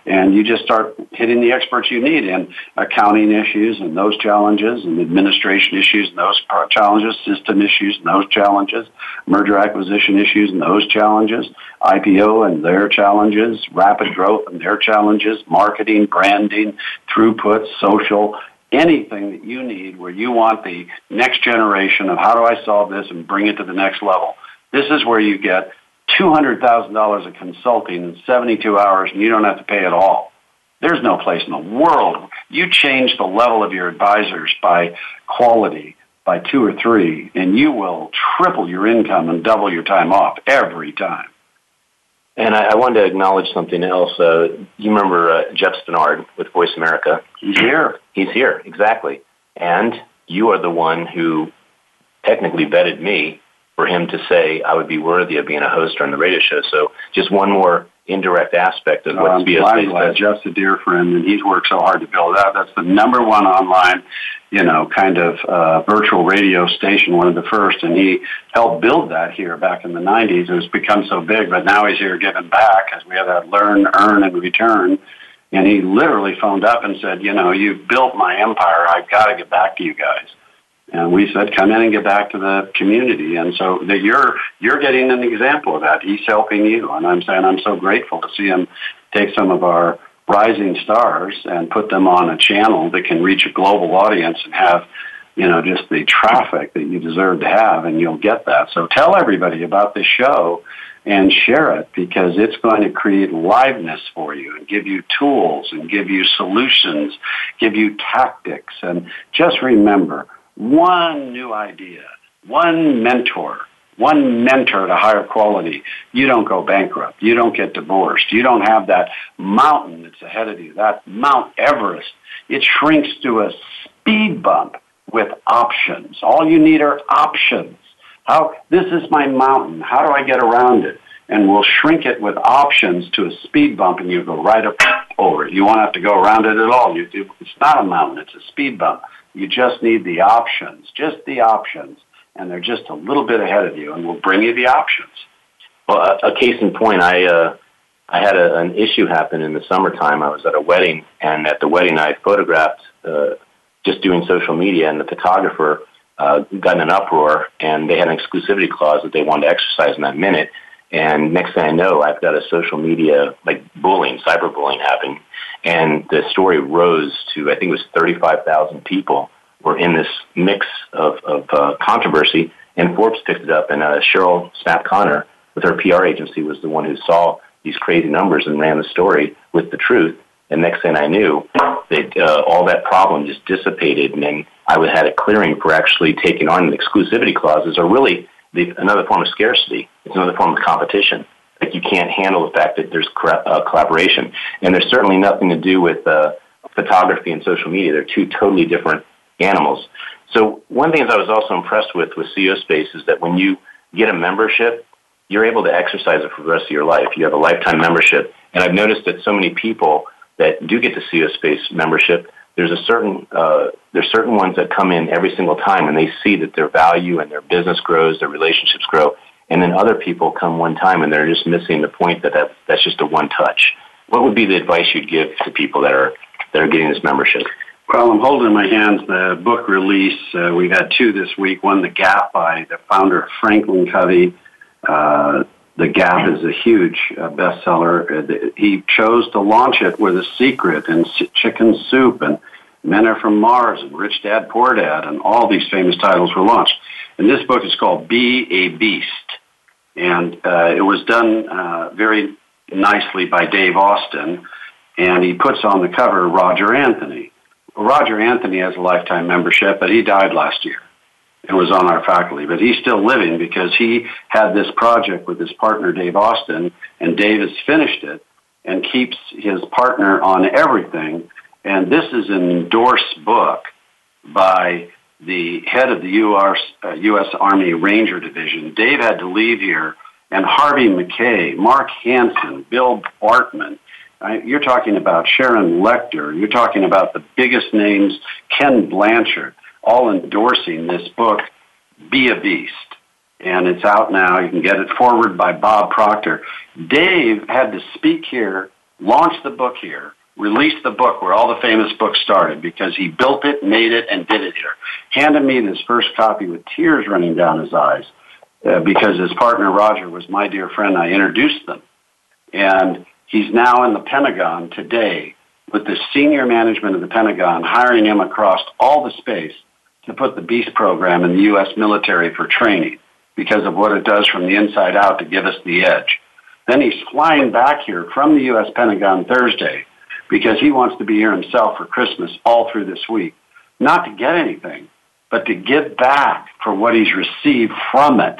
Speaker 6: and you just start hitting the experts you need in accounting issues and those challenges, and administration issues and those challenges, system issues and those challenges, merger acquisition issues and those challenges, IPO and their challenges, rapid growth and their challenges, marketing, branding, throughput, social, anything that you need where you want the next generation of how do I solve this and bring it to the next level. This is where you get $200,000 of consulting in 72 hours and you don't have to pay at all. There's no place in the world. You change the level of your advisors by quality by two or three and you will triple your income and double your time off every time.
Speaker 3: And I, I wanted to acknowledge something else. Uh, you remember uh, Jeff Spenard with Voice America?
Speaker 6: He's here.
Speaker 3: He's here, exactly. And you are the one who technically vetted me for him to say I would be worthy of being a host on the radio show. So just one more indirect aspect of what
Speaker 6: um,
Speaker 3: I'm
Speaker 6: glad Jeff's a dear friend, and he's worked so hard to build that. That's the number one online, you know, kind of uh, virtual radio station, one of the first, and he helped build that here back in the 90s. It's become so big, but now he's here giving back as we have that learn, earn, and return. And he literally phoned up and said, you know, you've built my empire. I've got to get back to you guys. And we said, come in and get back to the community. And so that you're, you're getting an example of that. He's helping you. And I'm saying I'm so grateful to see him take some of our rising stars and put them on a channel that can reach a global audience and have, you know, just the traffic that you deserve to have. And you'll get that. So tell everybody about this show and share it because it's going to create liveness for you and give you tools and give you solutions, give you tactics. And just remember, one new idea, one mentor, one mentor to higher quality, you don't go bankrupt. You don't get divorced. You don't have that mountain that's ahead of you, that Mount Everest. It shrinks to a speed bump with options. All you need are options. How, this is my mountain. How do I get around it? And we'll shrink it with options to a speed bump and you go right up over it. You won't have to go around it at all. You, it's not a mountain. It's a speed bump. You just need the options, just the options, and they're just a little bit ahead of you, and we'll bring you the options.
Speaker 3: Well, a, a case in point, I uh, I had a, an issue happen in the summertime. I was at a wedding, and at the wedding, I photographed uh, just doing social media, and the photographer uh, got in an uproar, and they had an exclusivity clause that they wanted to exercise in that minute. And next thing I know, I've got a social media like bullying, cyberbullying happening, and the story rose to I think it was thirty five thousand people were in this mix of, of uh, controversy, and Forbes picked it up, and uh, Cheryl Snapp Conner with her PR agency was the one who saw these crazy numbers and ran the story with the truth. And next thing I knew, that uh, all that problem just dissipated, and then I had a clearing for actually taking on the exclusivity clauses, or really the, another form of scarcity. It's another form of competition. Like you can't handle the fact that there's uh, collaboration, and there's certainly nothing to do with uh, photography and social media. They're two totally different animals. So one thing that I was also impressed with with CEO Space is that when you get a membership, you're able to exercise it for the rest of your life. You have a lifetime membership, and I've noticed that so many people that do get the CEO Space membership, there's a certain uh, there's certain ones that come in every single time, and they see that their value and their business grows, their relationships grow, and then other people come one time and they're just missing the point that, that that's just a one touch. What would be the advice you'd give to people that are that are getting this membership?
Speaker 6: Well, I'm holding in my hands the book release. Uh, we've had two this week. One, The Gap by the founder of Franklin Covey. Uh, the Gap is a huge uh, bestseller. Uh, he chose to launch it with a secret and chicken soup and Men Are From Mars and Rich Dad Poor Dad and all these famous titles were launched. And this book is called Be a Beast. And uh, it was done uh, very nicely by Dave Austin. And he puts on the cover Roger Anthony. Roger Anthony has a lifetime membership, but he died last year. and was on our faculty. But he's still living because he had this project with his partner Dave Austin, and Dave has finished it and keeps his partner on everything. And this is an endorsed book by the head of the US, uh. Army Ranger Division. Dave had to leave here, and Harvey Mackay, Mark Hansen, Bill Bartman. You're talking about Sharon Lechter. You're talking about the biggest names, Ken Blanchard, all endorsing this book, Be a Beast. And it's out now. You can get it forward by Bob Proctor. Dave had to speak here, launch the book here, released the book where all the famous books started because he built it, made it, and did it here. Handed me this first copy with tears running down his eyes uh, because his partner Roger was my dear friend. I introduced them. And he's now in the Pentagon today with the senior management of the Pentagon hiring him across all the space to put the Beast program in the U.S. military for training because of what it does from the inside out to give us the edge. Then he's flying back here from the U.S. Pentagon Thursday because he wants to be here himself for Christmas all through this week. Not to get anything, but to give back for what he's received from it.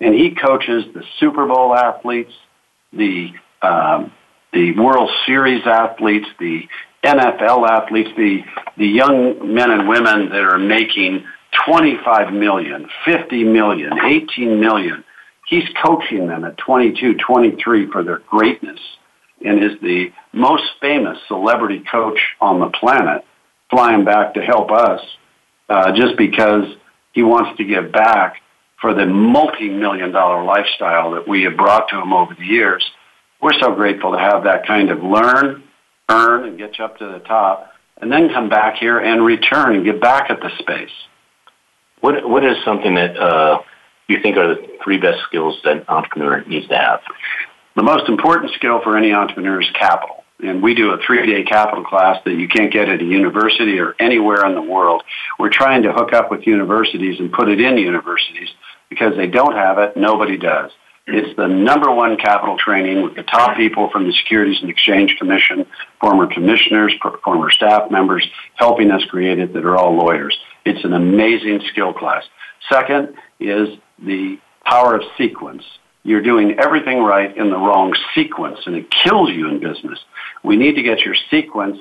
Speaker 6: And he coaches the Super Bowl athletes, the um, the World Series athletes, the NFL athletes, the the young men and women that are making 25 million, 50 million, 18 million. He's coaching them at 22, 23 for their greatness and is the most famous celebrity coach on the planet, flying back to help us uh, just because he wants to give back for the multi-million dollar lifestyle that we have brought to him over the years. We're so grateful to have that kind of learn, earn, and get you up to the top, and then come back here and return and get back at the space.
Speaker 3: What What is something that uh, you think are the three best skills that an entrepreneur needs to have?
Speaker 6: The most important skill for any entrepreneur is capital. And we do a three-day capital class that you can't get at a university or anywhere in the world. We're trying to hook up with universities and put it in universities because they don't have it. Nobody does. It's the number one capital training with the top people from the Securities and Exchange Commission, former commissioners, former staff members helping us create it that are all lawyers. It's an amazing skill class. Second is the power of sequence. You're doing everything right in the wrong sequence, and it kills you in business. We need to get your sequence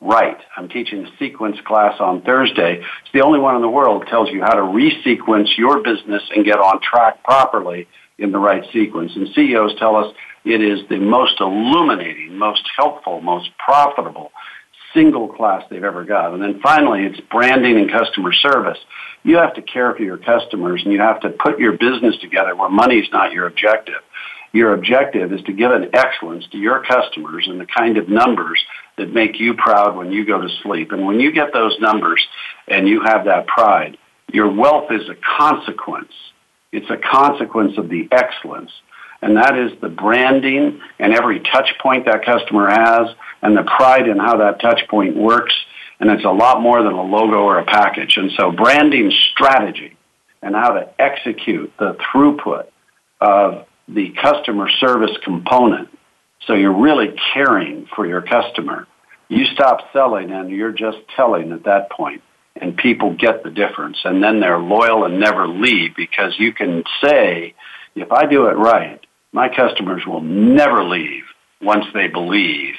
Speaker 6: right. I'm teaching a sequence class on Thursday. It's the only one in the world that tells you how to resequence your business and get on track properly in the right sequence. And CEOs tell us it is the most illuminating, most helpful, most profitable single class they've ever got. And then finally, it's branding and customer service you have to care for your customers and you have to put your business together where money is not your objective. Your objective is to give an excellence to your customers and the kind of numbers that make you proud when you go to sleep. And when you get those numbers and you have that pride, your wealth is a consequence. It's a consequence of the excellence. And that is the branding and every touch point that customer has and the pride in how that touch point works and it's a lot more than a logo or a package. And so branding strategy and how to execute the throughput of the customer service component. So you're really caring for your customer. You stop selling and you're just telling at that point and people get the difference and then they're loyal and never leave because you can say, if I do it right, my customers will never leave once they believe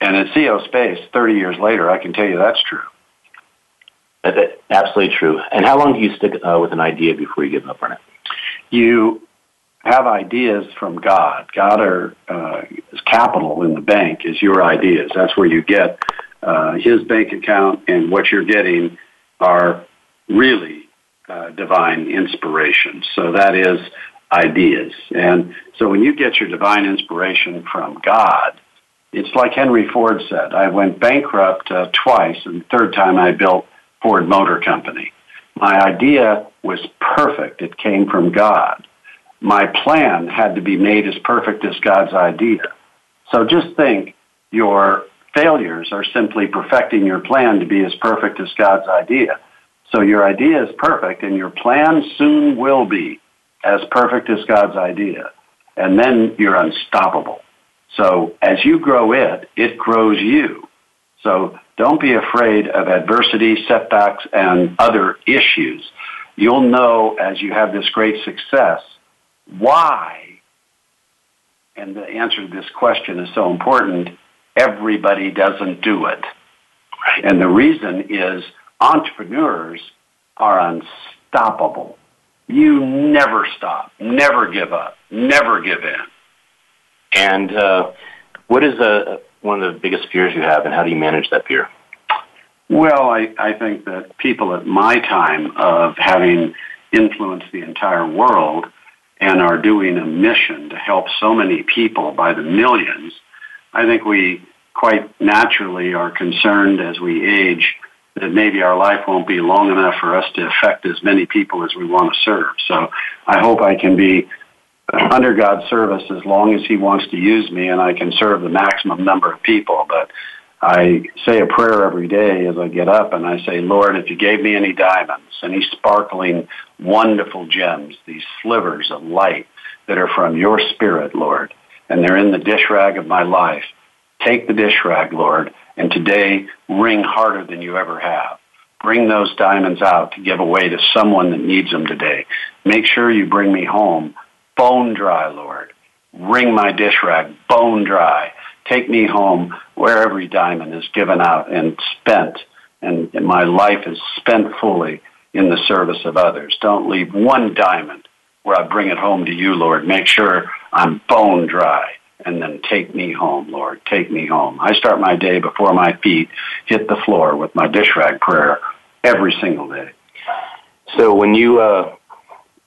Speaker 6: and in CEO Space, 30 years later, I can tell you that's true.
Speaker 3: That's absolutely true. And how long do you stick uh, with an idea before you give up on it?
Speaker 6: You have ideas from God. God or uh, capital in the bank is your ideas. That's where you get uh, His bank account, and what you're getting are really uh, divine inspiration. So that is ideas. And so when you get your divine inspiration from God, it's like Henry Ford said. I went bankrupt uh, twice, and the third time I built Ford Motor Company. My idea was perfect. It came from God. My plan had to be made as perfect as God's idea. So just think your failures are simply perfecting your plan to be as perfect as God's idea. So your idea is perfect and your plan soon will be as perfect as God's idea. And then you're unstoppable. So as you grow it, it grows you. So don't be afraid of adversity, setbacks, and other issues. you'll know as you have this great success why, and the answer to this question is so important, everybody doesn't do it.
Speaker 3: Right.
Speaker 6: And the reason is entrepreneurs are unstoppable. You never stop, never give up, never give in.
Speaker 3: And uh, what is uh, one of the biggest fears you have, and how do you manage that fear?
Speaker 6: Well, I, I think that people at my time of having influenced the entire world and are doing a mission to help so many people by the millions, I think we quite naturally are concerned as we age that maybe our life won't be long enough for us to affect as many people as we want to serve. So I hope I can be uh, under God's service as long as He wants to use me and I can serve the maximum number of people. But I say a prayer every day as I get up and I say, Lord, if you gave me any diamonds, any sparkling, wonderful gems, these slivers of light that are from your spirit, Lord, and they're in the dish rag of my life, take the dish rag, Lord, and today ring harder than you ever have. Bring those diamonds out to give away to someone that needs them today. Make sure you bring me home bone dry, Lord. Wring my dish rag bone dry. Take me home where every diamond is given out and spent, and my life is spent fully in the service of others. Don't leave one diamond where I bring it home to you, Lord. Make sure I'm bone dry and then take me home, Lord. Take me home. I start my day before my feet hit the floor with my dish rag prayer every single day.
Speaker 3: So when you uh,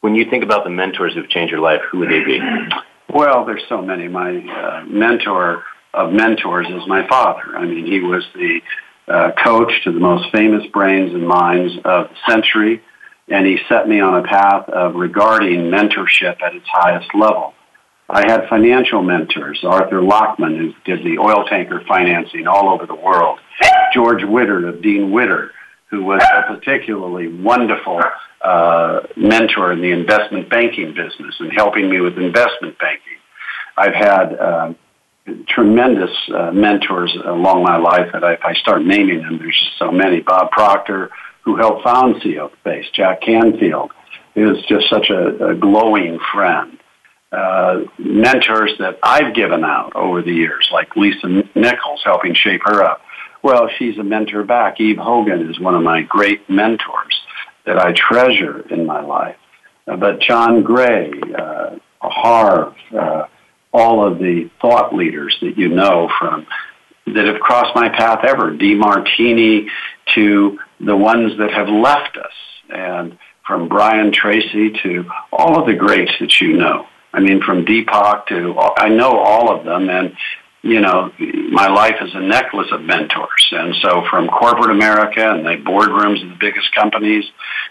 Speaker 3: when you think about the mentors who've changed your life, who would they be?
Speaker 6: Well, there's so many. My uh, mentor of mentors is my father. I mean, he was the uh, coach to the most famous brains and minds of the century, and he set me on a path of regarding mentorship at its highest level. I had financial mentors, Arthur Lockman, who did the oil tanker financing all over the world, George Witter of Dean Witter, who was a particularly wonderful uh, mentor in the investment banking business and helping me with investment banking. I've had uh, tremendous uh, mentors along my life that if I start naming them, there's just so many. Bob Proctor, who helped found CEO Space, Jack Canfield, is just such a, a glowing friend. Uh, mentors that I've given out over the years, like Lisa Nichols, helping shape her up. Well, she's a mentor back. Eve Hogan is one of my great mentors that I treasure in my life. Uh, but John Gray, uh, Harv, uh, all of the thought leaders that you know from that have crossed my path ever, Demartini to the ones that have left us, and from Brian Tracy to all of the greats that you know. I mean, from Deepak to I know all of them, and you know, my life is a necklace of mentors. And so from corporate America and the boardrooms of the biggest companies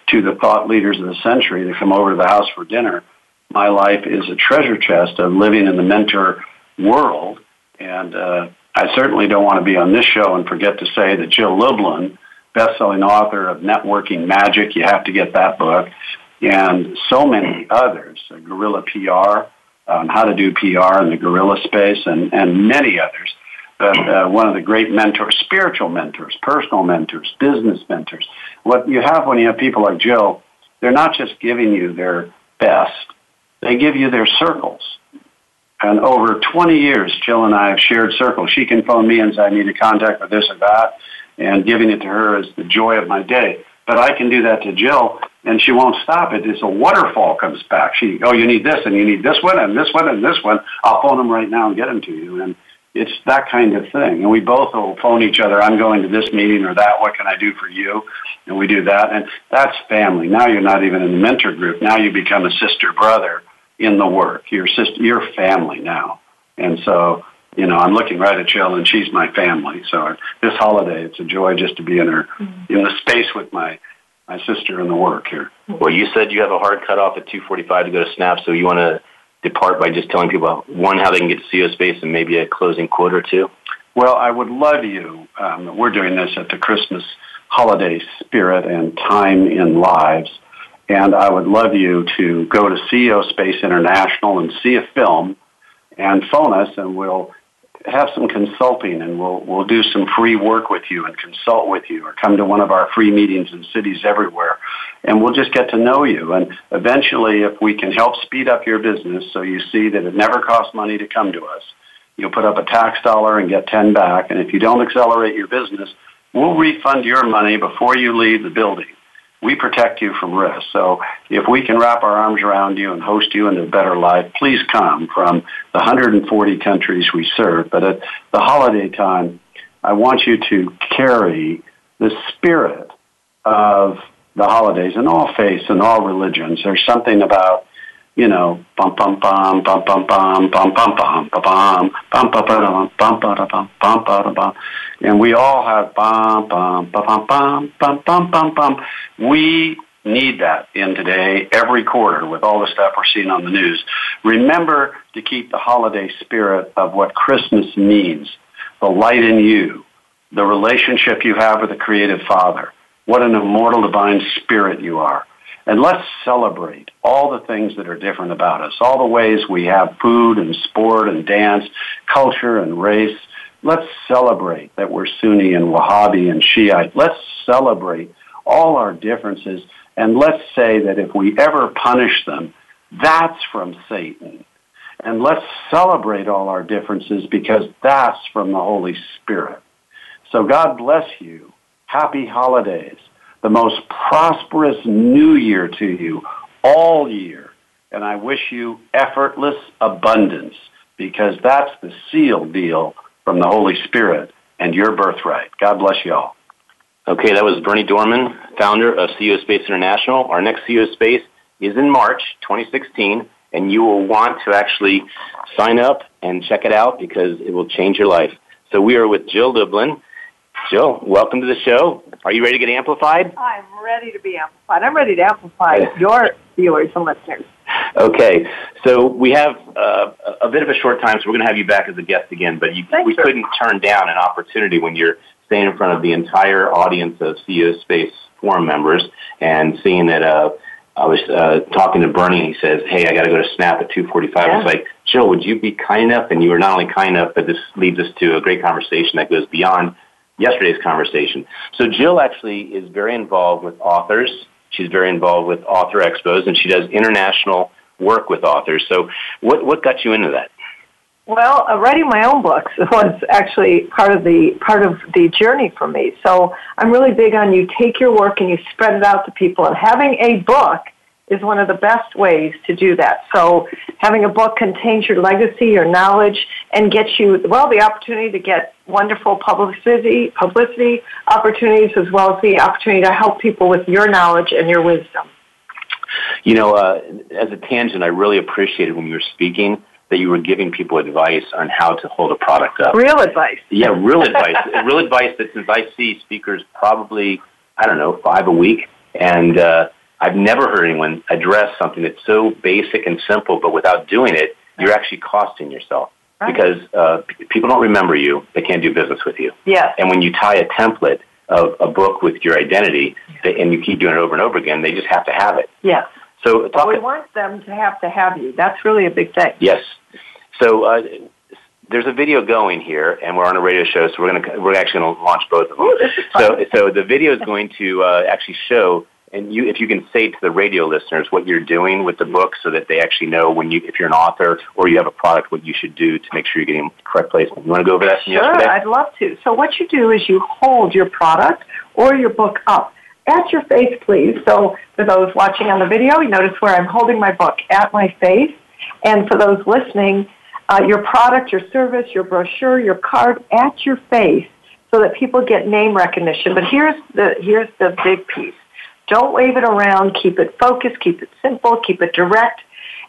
Speaker 6: to the thought leaders of the century that come over to the house for dinner, my life is a treasure chest of living in the mentor world. And uh, I certainly don't want to be on this show and forget to say that Jill Lublin, best-selling author of Networking Magic, you have to get that book, and so many others, Guerrilla PR, on how to do PR in the guerrilla space and, and many others. But uh, one of the great mentors, spiritual mentors, personal mentors, business mentors. What you have when you have people like Jill, they're not just giving you their best, they give you their circles. And over 20 years, Jill and I have shared circles. She can phone me and say, I need a contact for this or that. And giving it to her is the joy of my day. But I can do that to Jill, and she won't stop it. It's a waterfall comes back. She, oh, you need this, and you need this one, and this one, and this one. I'll phone them right now and get them to you. And it's that kind of thing. And we both will phone each other. I'm going to this meeting or that. What can I do for you? And we do that. And that's family. Now you're not even in the mentor group. Now you become a sister brother in the work. You're sister, you're family now. And so, you know, I'm looking right at Jill and she's my family. So this holiday, it's a joy just to be in her, mm-hmm. in the space with my, my sister in the work here.
Speaker 3: Well, you said you have a hard cutoff at 245 to go to Snap. So you want to depart by just telling people, one, how they can get to CEO Space and maybe a closing quote or two?
Speaker 6: Well, I would love you. Um, we're doing this at the Christmas holiday spirit and time in lives. And I would love you to go to CEO Space International and see a film and phone us and we'll have some consulting and we'll, we'll do some free work with you and consult with you or come to one of our free meetings in cities everywhere. And we'll just get to know you. And eventually, if we can help speed up your business so you see that it never costs money to come to us, you'll put up a tax dollar and get 10 back. And if you don't accelerate your business, we'll refund your money before you leave the building we protect you from risk. So if we can wrap our arms around you and host you into a better life, please come from the 140 countries we serve. But at the holiday time, I want you to carry the spirit of the holidays in all faiths and all religions. There's something about you know, bum bum bum bum bum bum bum bum bum bum bum bum bum bum bum bum bum bum and we all have bum bum bum bum bum bum bum bum. We need that in today every quarter with all the stuff we're seeing on the news. Remember to keep the holiday spirit of what Christmas means, the light in you, the relationship you have with the creative Father. What an immortal divine spirit you are and let's celebrate all the things that are different about us, all the ways we have food and sport and dance, culture and race. Let's celebrate that we're Sunni and Wahhabi and Shiite. Let's celebrate all our differences and let's say that if we ever punish them, that's from Satan. And let's celebrate all our differences because that's from the Holy Spirit. So God bless you. Happy holidays the most prosperous new year to you all year. And I wish you effortless abundance because that's the seal deal from the Holy Spirit and your birthright. God bless you all.
Speaker 3: Okay, that was Bernie Dohrmann, founder of CEO Space International. Our next CEO Space is in March 2016, and you will want to actually sign up and check it out because it will change your life. So we are with Jill Lublin. Jill, welcome to the show. Are you ready to get amplified?
Speaker 7: I'm ready to be amplified. I'm ready to amplify your viewers and listeners.
Speaker 3: Okay, so we have uh, a bit of a short time, so we're going to have you back as a guest again. But you, we couldn't turn down an opportunity when you're staying in front of the entire audience of CEO Space Forum members and seeing that. Uh, I was uh, talking to Bernie, and he says, "Hey, I got to go to Snap at 2:45." Yeah. I was like, "Jill, would you be kind enough?" And you were not only kind enough, but this leads us to a great conversation that goes beyond yesterday's conversation. So Jill actually is very involved with authors. She's very involved with author expos, and she does international work with authors. So, what what got you into that?
Speaker 7: Well, uh, writing my own books was actually part of the part of the journey for me. So I'm really big on you take your work and you spread it out to people, and having a book is one of the best ways to do that. So having a book contains your legacy, your knowledge, and gets you, well, the opportunity to get wonderful publicity, publicity opportunities as well as the opportunity to help people with your knowledge and your wisdom.
Speaker 3: You know, uh, as a tangent, I really appreciated when you were speaking that you were giving people advice on how to hold a product up.
Speaker 7: Real advice.
Speaker 3: Yeah, real advice. real advice that since I see speakers probably, I don't know, five a week, and uh, I've never heard anyone address something that's so basic and simple, but without doing it, you're actually costing yourself. Right. Because uh, people don't remember you, they can't do business with you.
Speaker 7: Yeah.
Speaker 3: And when you tie a template of a book with your identity, they, and you keep doing it over and over again, they just have to have it.
Speaker 7: Yeah.
Speaker 3: So
Speaker 7: talk we want them to have to have you. That's really a big thing.
Speaker 3: Yes. So uh, there's a video going here, and we're on a radio show, so we're to we're actually going to launch both of them.
Speaker 7: Ooh,
Speaker 3: so so the video is going to uh, actually show and you, if you can say to the radio listeners what you're doing with the book so that they actually know when you, if you're an author or you have a product, what you should do to make sure you're getting correct placement. You want to go over that
Speaker 7: sure,
Speaker 3: yesterday?
Speaker 7: I'd love to. So what you do is you hold your product or your book up at your face, please. So for those watching on the video, you notice where I'm holding my book at my face. And for those listening, uh, your product, your service, your brochure, your card at your face so that people get name recognition. But here's the, here's the big piece don't wave it around. Keep it focused. Keep it simple. Keep it direct.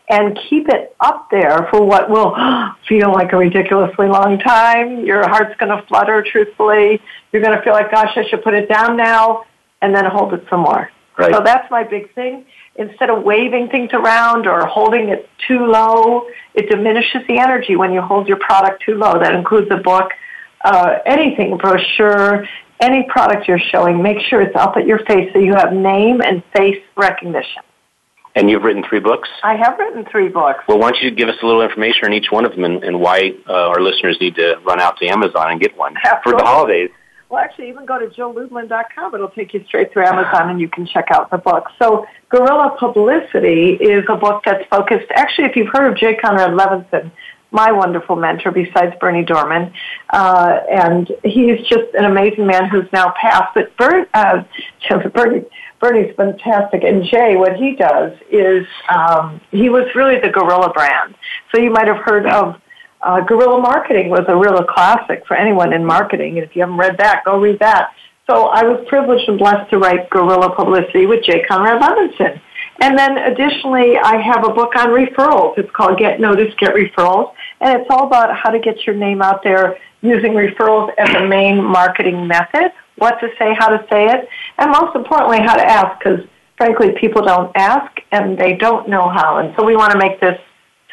Speaker 7: And keep it up there for what will feel like a ridiculously long time. Your heart's going to flutter, truthfully. You're going to feel like, gosh, I should put it down now, and then hold it some more.
Speaker 3: Right.
Speaker 7: So that's my big thing. Instead of waving things around or holding it too low, it diminishes the energy when you hold your product too low. That includes a book, uh, anything, brochure, any product you're showing, make sure it's up at your face so you have name and face recognition.
Speaker 3: And you've written three books?
Speaker 7: I have written three books.
Speaker 3: Well, why don't you give us a little information on each one of them and, and why uh, our listeners need to run out to Amazon and get one
Speaker 7: Absolutely.
Speaker 3: for the holidays?
Speaker 7: Well, actually, even go to jilllublin.com. It'll take you straight through Amazon and you can check out the book. So, Guerrilla Publicity is a book that's focused, actually, if you've heard of Jay Conrad Levinson, my wonderful mentor besides Bernie Dohrmann. Uh, and he's just an amazing man who's now passed. But uh, Bernie, Bernie's fantastic. And Jay, what he does is um, he was really the guerrilla brand. So you might have heard of uh, guerrilla marketing was a real classic for anyone in marketing. And if you haven't read that, go read that. So I was privileged and blessed to write Guerrilla Publicity with Jay Conrad Levinson. And then additionally, I have a book on referrals. It's called Get Noticed, Get Referrals. And it's all about how to get your name out there using referrals as a main marketing method, what to say, how to say it, and most importantly, how to ask, because frankly, people don't ask and they don't know how. And so we want to make this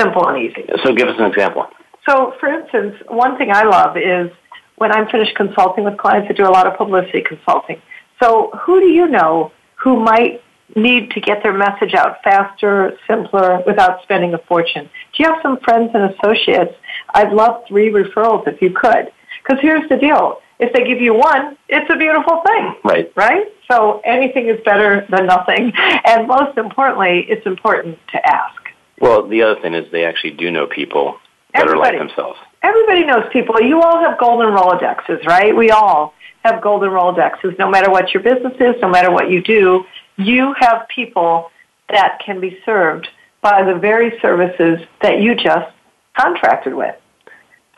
Speaker 7: simple and easy.
Speaker 3: So give us an example.
Speaker 7: So, for instance, one thing I love is when I'm finished consulting with clients, I do a lot of publicity consulting. So, who do you know who might need to get their message out faster, simpler, without spending a fortune? Do you have some friends and associates? I'd love three referrals if you could. Because here's the deal. If they give you one, it's a beautiful thing.
Speaker 3: Right.
Speaker 7: Right? So anything is better than nothing. And most importantly, it's important to ask.
Speaker 3: Well, the other thing is they actually do know people that
Speaker 7: Everybody.
Speaker 3: are like themselves.
Speaker 7: Everybody knows people. You all have golden Rolodexes, right? We all have golden Rolodexes. No matter what your business is, no matter what you do, you have people that can be served by the very services that you just contracted with.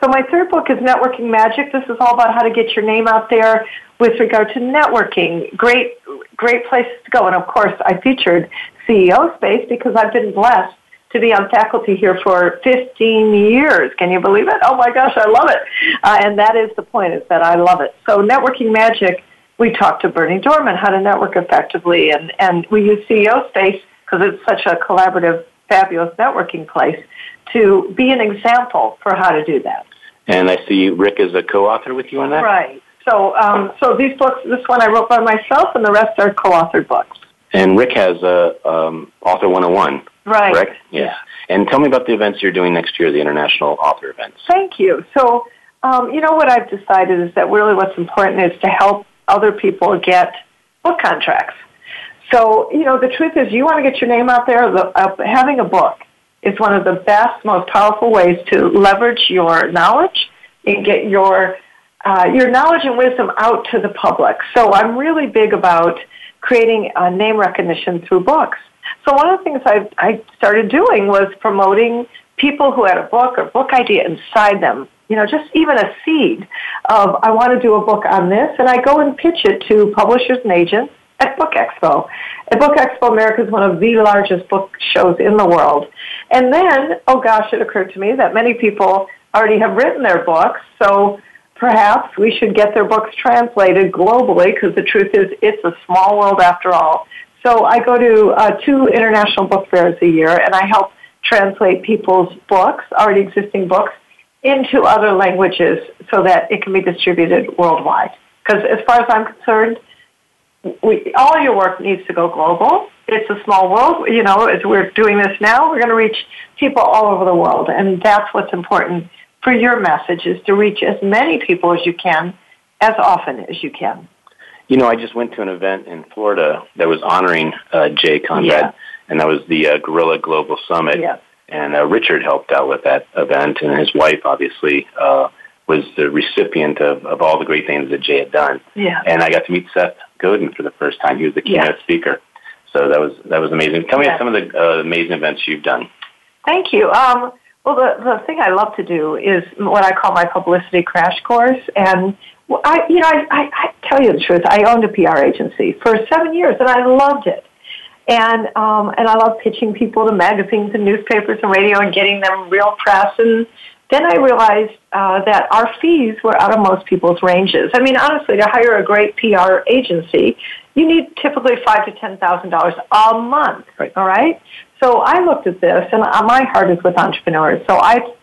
Speaker 7: So my third book is Networking Magic. This is all about how to get your name out there with regard to networking. Great, great places to go. And of course, I featured CEO Space because I've been blessed to be on faculty here for 15 years. Can you believe it? Oh my gosh, I love it. Uh, and that is the point, is that I love it. So Networking Magic, we talked to Bernie Dohrmann how to network effectively, and, and we use CEO Space because it's such a collaborative, fabulous networking place to be an example for how to do that.
Speaker 3: And I see Rick is a co-author with you on that.
Speaker 7: Right. So, um, so these books, this one I wrote by myself, and the rest are co-authored books.
Speaker 3: And Rick has a um, Author 101,
Speaker 7: Right.
Speaker 3: correct? Yeah. And tell me about the events you're doing next year, the international author events.
Speaker 7: Thank you. So, um, you know what I've decided is that really what's important is to help other people get book contracts. So, you know, the truth is, you want to get your name out there. The, uh, having a book is one of the best, most powerful ways to leverage your knowledge and get your uh, your knowledge and wisdom out to the public. So, I'm really big about creating uh, name recognition through books. So, one of the things I, I started doing was promoting people who had a book or book idea inside them. You know, just even a seed of I want to do a book on this, and I go and pitch it to publishers and agents at Book Expo. At Book Expo, America is one of the largest book shows in the world. And then, oh gosh, it occurred to me that many people already have written their books, so perhaps we should get their books translated globally because the truth is it's a small world after all. So I go to uh, two international book fairs a year and I help translate people's books, already existing books, into other languages so that it can be distributed worldwide. Because as far as I'm concerned, we, all your work needs to go global. It's a small world. You know, as we're doing this now, we're going to reach people all over the world. And that's what's important for your message is to reach as many people as you can, as often as you can.
Speaker 3: You know, I just went to an event in Florida that was honoring uh, Jay Conrad,
Speaker 7: Yeah.
Speaker 3: and that was the uh, Guerrilla Global Summit.
Speaker 7: Yes.
Speaker 3: And uh, Richard helped out with that event, and his wife obviously uh, was the recipient of, of all the great things that Jay had done.
Speaker 7: Yeah.
Speaker 3: And I got to meet Seth Godin for the first time. He was the keynote
Speaker 7: Yes.
Speaker 3: speaker, so that was that was amazing. Tell me
Speaker 7: Yeah.
Speaker 3: some of the uh, amazing events you've done.
Speaker 7: Thank you. Um, well, the, the thing I love to do is what I call my publicity crash course. And I, you know, I, I, I tell you the truth. I owned a PR agency for seven years, and I loved it. And um, and I love pitching people to magazines and newspapers and radio and getting them real press. And then I realized uh, that our fees were out of most people's ranges. I mean, honestly, to hire a great PR agency, you need typically five to ten thousand dollars a month.
Speaker 3: Right.
Speaker 7: All right. So I looked at this, and uh, my heart is with entrepreneurs. So I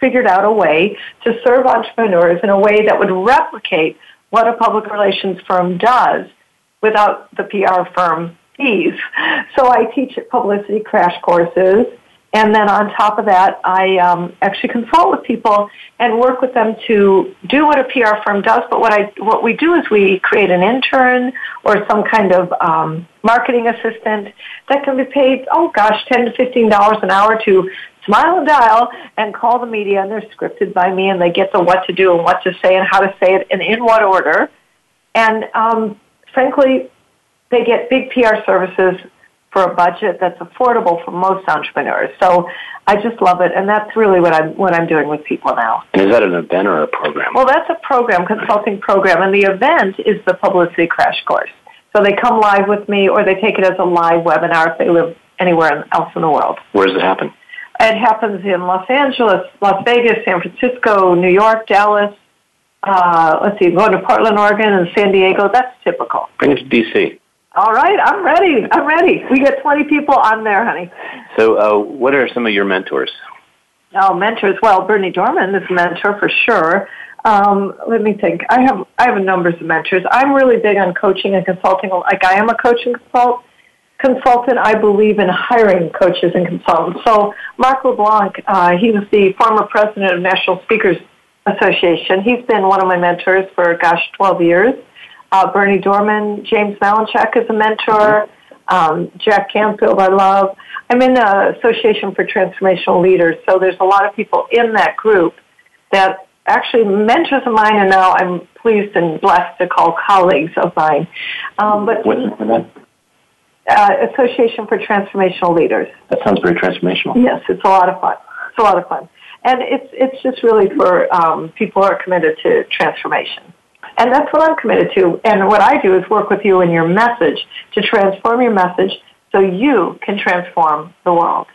Speaker 7: figured out a way to serve entrepreneurs in a way that would replicate what a public relations firm does without the PR firm, fees. So I teach publicity crash courses. And then on top of that, I um, actually consult with people and work with them to do what a PR firm does. But what I what we do is we create an intern or some kind of um, marketing assistant that can be paid oh gosh ten to fifteen dollars an hour to smile and dial and call the media and they're scripted by me and they get the what to do and what to say and how to say it and in what order. And um, frankly, they get big PR services for a budget that's affordable for most entrepreneurs. So I just love it, and that's really what I'm what I'm doing with people now.
Speaker 3: And is that an event or a program?
Speaker 7: Well, that's a program, consulting program, and the event is the publicity crash course. So they come live with me, or they take it as a live webinar if they live anywhere else in the world.
Speaker 3: Where does it happen?
Speaker 7: It happens in Los Angeles, Las Vegas, San Francisco, New York, Dallas. Uh, let's see, going to Portland, Oregon, and San Diego. That's typical.
Speaker 3: Bring it to DC.
Speaker 7: All right, I'm ready. I'm ready. We got 20 people on there, honey.
Speaker 3: So, uh, what are some of your mentors?
Speaker 7: Oh, mentors. Well, Bernie Dohrmann is a mentor for sure. Um, let me think. I have I have a numbers of mentors. I'm really big on coaching and consulting. Like I am a coaching consult consultant. I believe in hiring coaches and consultants. So Mark LeBlanc, uh, he was the former president of National Speakers Association. He's been one of my mentors for gosh, 12 years uh, Bernie Dohrmann, James Malinchak is a mentor, um, Jack Canfield I love. I'm in the Association for Transformational Leaders, so there's a lot of people in that group that actually mentors of mine, and now I'm pleased and blessed to call colleagues of mine. Um, but? Uh, Association for Transformational Leaders.
Speaker 3: That sounds very transformational.
Speaker 7: Yes, it's a lot of fun. It's a lot of fun, and it's it's just really for um, people who are committed to transformation. And that's what I'm committed to. And what I do is work with you in your message to transform your message so you can transform the world.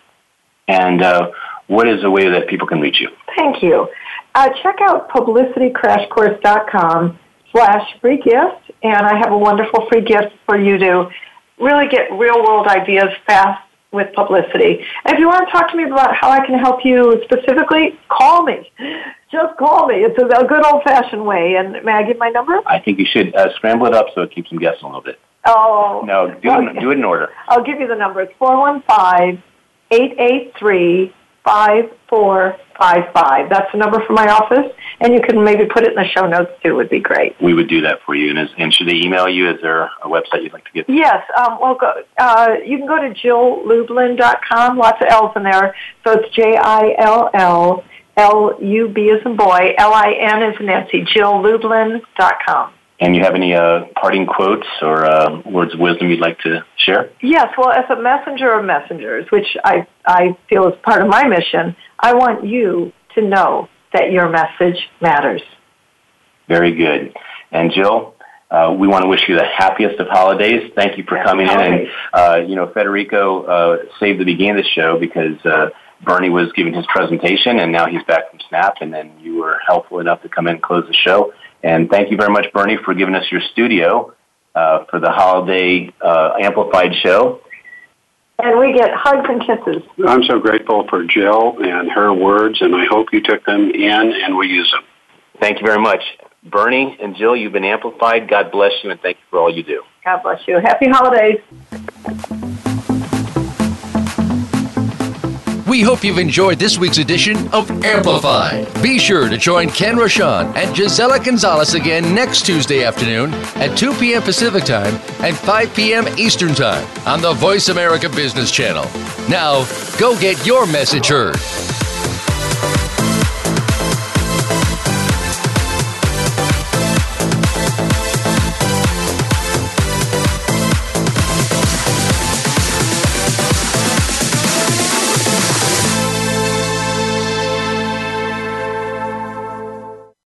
Speaker 3: And uh, what is the way that people can reach you?
Speaker 7: Thank you. Uh, check out publicitycrashcourse.com slash free gift, and I have a wonderful free gift for you to really get real world ideas fast with publicity. If you want to talk to me about how I can help you specifically, call me. Just call me. It's a, a good old fashioned way. And may I give my number?
Speaker 3: I think you should uh, scramble it up so it keeps them guessing a little bit.
Speaker 7: Oh.
Speaker 3: No, do, it, do it in order.
Speaker 7: I'll give you the number. It's 415 883 5455. That's the number for my office, and you can maybe put it in the show notes too. Would be great.
Speaker 3: We would do that for you. And, is, and should they email you? Is there a website you'd like to give?
Speaker 7: Yes. Um, well, go, uh, you can go to jilllublin.com. Lots of L's in there. So it's J I L L L U B as in boy, L I N as in Nancy, jilllublin.com.
Speaker 3: And you have any uh, parting quotes or uh, words of wisdom you'd like to share?
Speaker 7: Yes, well, as a messenger of messengers, which I, I feel is part of my mission, I want you to know that your message matters.
Speaker 3: Very good. And Jill, uh, we want to wish you the happiest of holidays. Thank you for
Speaker 7: Happy
Speaker 3: coming
Speaker 7: holidays.
Speaker 3: in. And, uh, you know, Federico uh, saved the beginning of the show because uh, Bernie was giving his presentation, and now he's back from Snap, and then you were helpful enough to come in and close the show. And thank you very much, Bernie, for giving us your studio uh, for the holiday uh, amplified show.
Speaker 7: And we get hugs and kisses.
Speaker 6: I'm so grateful for Jill and her words, and I hope you took them in and we use them.
Speaker 3: Thank you very much. Bernie and Jill, you've been amplified. God bless you, and thank you for all you do.
Speaker 7: God bless you. Happy holidays.
Speaker 1: We hope you've enjoyed this week's edition of Amplify. Be sure to join Ken Rochon and Gisela Gonzalez again next Tuesday afternoon at 2 p.m. Pacific Time and 5 p.m. Eastern Time on the Voice America Business Channel. Now, go get your message heard.